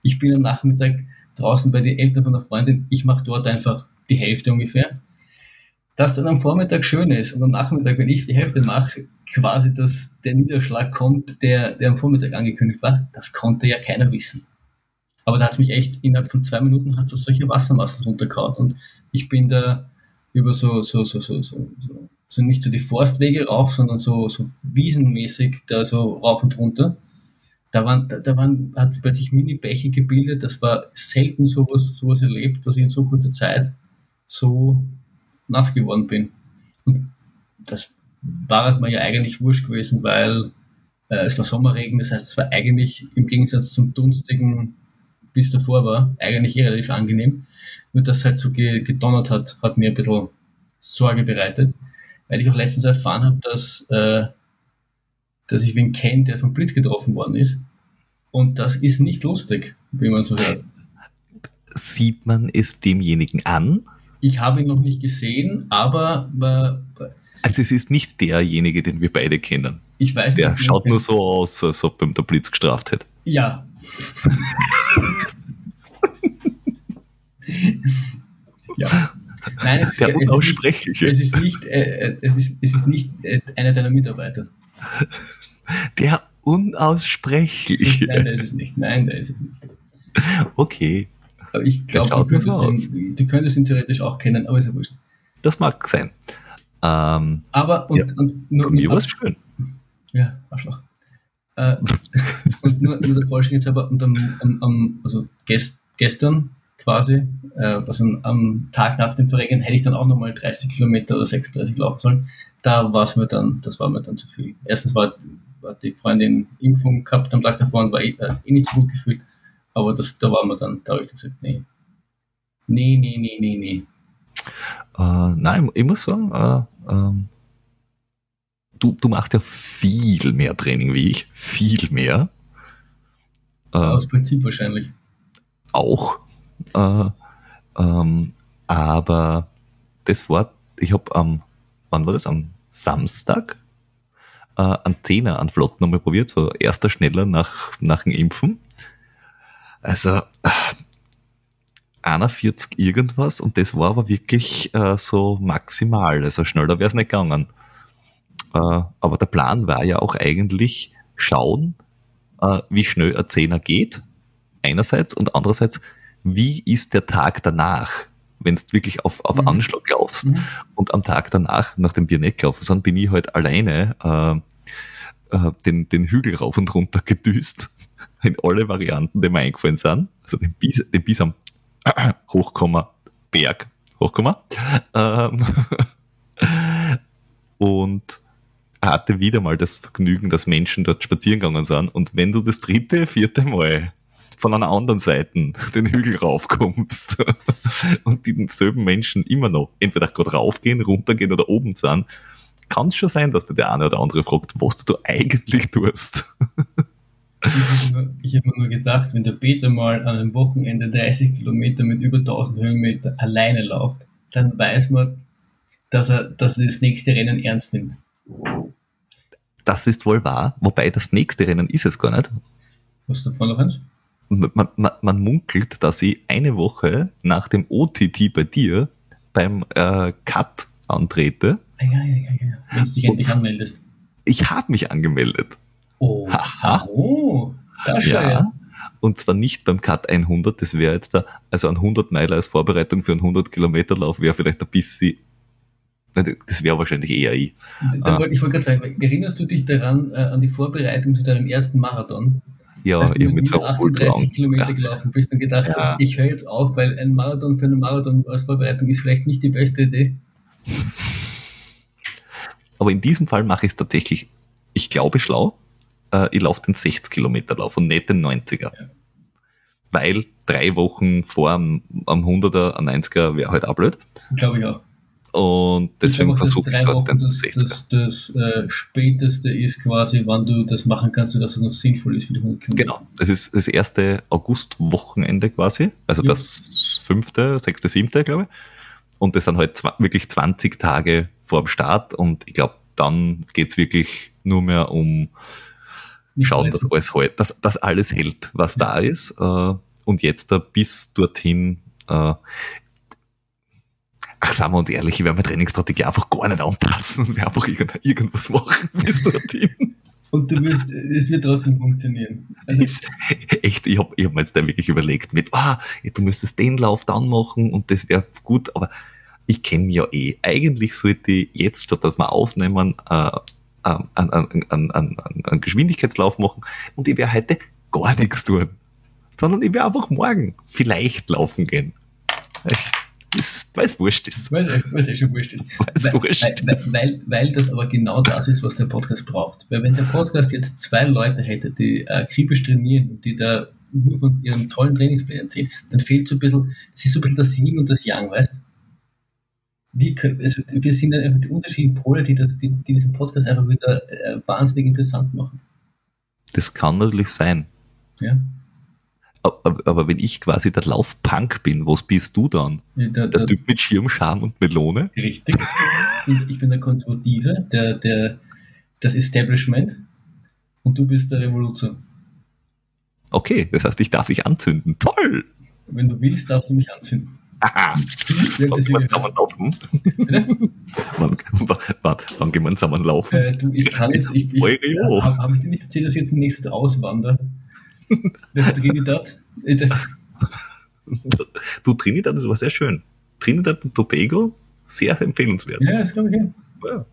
ich bin am Nachmittag draußen bei den Eltern von einer Freundin, ich mache dort einfach die Hälfte ungefähr. Dass dann am Vormittag schön ist und am Nachmittag, wenn ich die Hälfte mache, quasi, dass der Niederschlag kommt, der, der am Vormittag angekündigt war, das konnte ja keiner wissen. Aber da hat es mich echt innerhalb von zwei Minuten hat so solche Wassermassen runtergehauen und ich bin da über so, so, so, so, so, so, so nicht so die Forstwege rauf, sondern so, so wiesenmäßig da so rauf und runter. Da waren, da, da waren, hat es plötzlich Mini-Bäche gebildet. Das war selten sowas, sowas erlebt, dass ich in so kurzer Zeit so nass geworden bin. Und das war mir ja eigentlich wurscht gewesen, weil äh, es war Sommerregen, das heißt, es war eigentlich im Gegensatz zum dunstigen, es davor war, eigentlich eh relativ angenehm. Nur dass halt so gedonnert hat, hat mir ein bisschen Sorge bereitet, weil ich auch letztens erfahren habe, dass, äh, dass ich wen kenne, der vom Blitz getroffen worden ist. Und das ist nicht lustig, wie man so hört. Sieht man es demjenigen an? Ich habe ihn noch nicht gesehen, aber. Äh, also, es ist nicht derjenige, den wir beide kennen. Ich weiß Der nicht, schaut nur so aus, als ob ihm der Blitz gestraft hätte. Ja. ja. Nein, es Der ist, Unaussprechliche. Es ist nicht, äh, es ist, es ist nicht äh, einer deiner Mitarbeiter. Der Unaussprechliche. Nein, der ist es nicht. Nein, der ist es nicht. Okay. Aber ich glaube, du, du könntest ihn theoretisch auch kennen, aber ist ja wurscht. Das mag sein. Ähm, aber, und, ja, und nur, mir war es schön. Ja, Arschloch. Äh, und nur, nur der Vollständigkeit halber, und am, am, am also gest, gestern quasi, äh, also am Tag nach dem Verregnern hätte ich dann auch nochmal 30 Kilometer oder 36 laufen sollen. Da war es mir dann, das war mir dann zu viel. Erstens war, war die Freundin Impfung gehabt am Tag davor und war eh, eh nicht so gut gefühlt. Aber das, da war mir dann, da habe ich gesagt, nee. Nee, nee, nee, nee, nee. Äh, nein, ich muss sagen, äh, ähm, du, du machst ja viel mehr Training wie ich. Viel mehr. Äh, Aus Prinzip wahrscheinlich. Auch. Äh, ähm, aber das war, ich habe am, wann war das? Am Samstag äh, einen Zehner an Flott nochmal probiert, so erster schneller nach, nach dem Impfen. Also 41 irgendwas und das war aber wirklich äh, so maximal, also schneller wäre es nicht gegangen. Äh, aber der Plan war ja auch eigentlich schauen, äh, wie schnell ein Zehner geht, einerseits, und andererseits, wie ist der Tag danach, wenn es wirklich auf, auf mhm. Anschlag laufst. Mhm. Und am Tag danach, nachdem wir nicht gelaufen sind, bin ich halt alleine äh, äh, den, den Hügel rauf und runter gedüst, in alle Varianten, die mir eingefallen sind. Also den Bis, den Bis am Hochkomma Berg, Hochkomma. Ähm, und hatte wieder mal das Vergnügen, dass Menschen dort spazieren gegangen sind. Und wenn du das dritte, vierte Mal von einer anderen Seite den Hügel raufkommst und dieselben Menschen immer noch entweder gerade raufgehen, runtergehen oder oben sind, kann es schon sein, dass der eine oder andere fragt, was du eigentlich tust. Ich habe mir nur gedacht, wenn der Peter mal an einem Wochenende 30 Kilometer mit über 1000 Höhenmeter alleine läuft, dann weiß man, dass er, dass er das nächste Rennen ernst nimmt. Das ist wohl wahr, wobei das nächste Rennen ist es gar nicht. Hast du davon noch eins? Man, man, man, munkelt, dass ich eine Woche nach dem OTT bei dir beim äh, Cut antrete. Ah, ja, ja, ja, ja. Wenn du dich endlich anmeldest. Ich habe mich angemeldet. Oh, Haha. oh das ja. ja. Und zwar nicht beim Cut 100, das wäre jetzt da, also ein 100 Meiler als Vorbereitung für einen 100 Kilometer Lauf wäre vielleicht ein bisschen das wäre wahrscheinlich eher ich. Da wollte, ich wollte gerade sagen, erinnerst du dich daran, äh, an die Vorbereitung zu deinem ersten Marathon? Ja, als du mit so 38 Kilometer ja. gelaufen bist und gedacht ja. hast, ich höre jetzt auf, weil ein Marathon für einen Marathon als Vorbereitung ist vielleicht nicht die beste Idee. Aber in diesem Fall mache ich es tatsächlich, ich glaube, schlau. Äh, ich laufe den 60 Kilometer Lauf und nicht den 90er. Ja. Weil drei Wochen vor am, am 100er, am 90er wäre halt auch blöd. Glaube ich auch. Und deswegen versuche ich dort den das, 60er. Das, das äh, späteste ist quasi, wann du das machen kannst, dass es noch sinnvoll ist für die 100 Kilometer. Genau, es ist das erste August-Wochenende quasi, also ja. das fünfte, sechste, siebte, glaube ich. Und das sind halt wirklich 20 Tage vor dem Start und ich glaube, dann geht's wirklich nur mehr um schauen, dass alles halt, dass, dass alles hält, was da ist. Äh, und jetzt da bis dorthin, äh, ach, sagen wir uns ehrlich, ich werde meine Trainingsstrategie einfach gar nicht anpassen und werde einfach irgendwas machen bis dorthin. Und du wirst, es wird trotzdem funktionieren. Also ist, echt, ich habe ich hab mir jetzt da wirklich überlegt mit, ah, du müsstest den Lauf dann machen und das wäre gut, aber ich kenne ja eh. Eigentlich sollte ich jetzt, statt dass wir aufnehmen, äh, einen, einen, einen, einen Geschwindigkeitslauf machen und ich werde heute gar nichts tun. Sondern ich werde einfach morgen vielleicht laufen gehen. Weil es wurscht ist. Weil es eh schon wurscht ist. Weil, wurscht weil, ist. Weil, weil das aber genau das ist, was der Podcast braucht. Weil wenn der Podcast jetzt zwei Leute hätte, die akribisch trainieren und die da nur von ihren tollen Trainingsplänen erzählen, dann fehlt so ein bisschen, es ist so ein bisschen das Yin und das Yang, weißt wie also wir sind einfach die unterschiedlichen Pole, die, das, die, die diesen Podcast einfach wieder äh, wahnsinnig interessant machen. Das kann natürlich sein. Ja. Aber, aber, wenn ich quasi der Laufpunk bin, was bist du dann? Ja, der, der, der, Typ mit Schirm, Scham und Melone? Richtig. Und ich bin der Konservative, der, der, das Establishment und du bist der Revolution. Okay, das heißt, ich darf dich anzünden. Toll! Wenn du willst, darfst du mich anzünden. Wann kann man laufen? wann, warte, wann gehen wir zusammen laufen? Äh, du, ich kann jetzt, ich, ich, ja, habe hab ich dir nicht erzählt, dass ich jetzt nächstes auswandere? Der Trinidad? du, Trinidad, das war sehr schön. Trinidad und Tobago, sehr empfehlenswert. Ja, das glaube ich ja.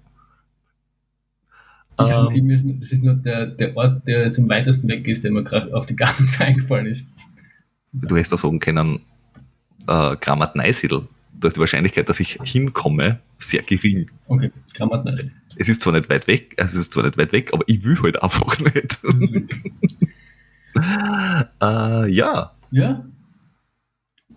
ja. Ich ähm, das ist nur der, der Ort, der zum weitesten weg ist, der mir gerade auf die ganze eingefallen ist. Du hättest da sagen können, äh, Grammat Neusiedl. Da ist die Wahrscheinlichkeit, dass ich hinkomme, sehr gering. Okay, Grammat Neusiedl. Es ist zwar nicht weit weg, also es ist zwar nicht weit weg, aber ich will halt einfach nicht. äh, ja. Ja.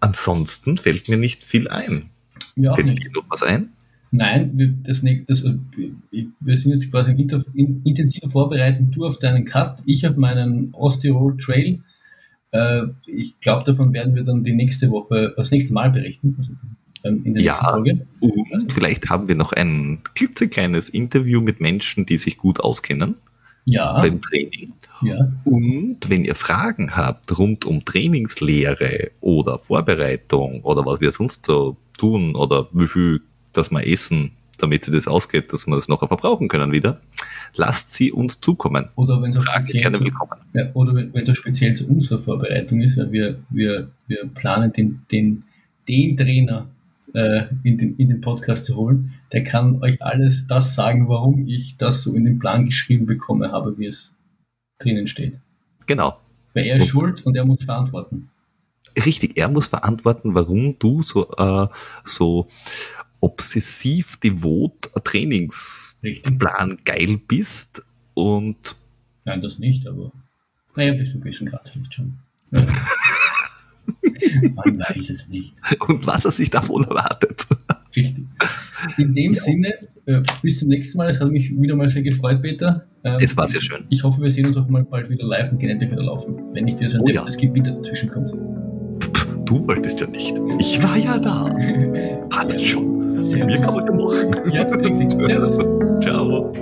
Ansonsten fällt mir nicht viel ein. Ja, fällt dir noch was ein? Nein, wir, das, das, wir sind jetzt quasi in intensiver Vorbereitung. Du auf deinen Cut, ich auf meinen Osttirol Trail. Äh, ich glaube, davon werden wir dann die nächste Woche, das nächste Mal berichten. Also in der ja, Folge. Und vielleicht haben wir noch ein klitzekleines Interview mit Menschen, die sich gut auskennen. Ja. Beim Training. Ja. Und wenn ihr Fragen habt rund um Trainingslehre oder Vorbereitung oder was wir sonst so tun oder wie viel, dass wir essen, damit sie das ausgeht, dass wir das noch verbrauchen können wieder, lasst sie uns zukommen. Oder wenn es gerne zu, willkommen. Ja, oder wenn es speziell zu unserer Vorbereitung ist, weil wir, wir, wir planen den, den, den Trainer äh, in, den, in den Podcast zu holen, der kann euch alles das sagen, warum ich das so in den Plan geschrieben bekommen habe, wie es drinnen steht. Genau. Weil er ist schuld und er muss verantworten. Richtig, er muss verantworten, warum du so, äh, so obsessiv devot Trainingsplan Richtig. geil bist und. Nein, das nicht, aber. Naja, bis zu einem gewissen Grad vielleicht schon. Ja. Man weiß es nicht. Und was er sich davon erwartet. Richtig. In dem ja. Sinne, äh, bis zum nächsten Mal. Es hat mich wieder mal sehr gefreut, Peter. Ähm, es war sehr schön. Ich hoffe, wir sehen uns auch mal bald wieder live und gehen endlich wieder laufen. Wenn nicht dir so ein oh, ja. Gebiet dazwischen kommt. Du wolltest ja nicht. Ich war ja da. Passt schon. Mit mir kann man ja machen. Ja, richtig. Servus. Ciao.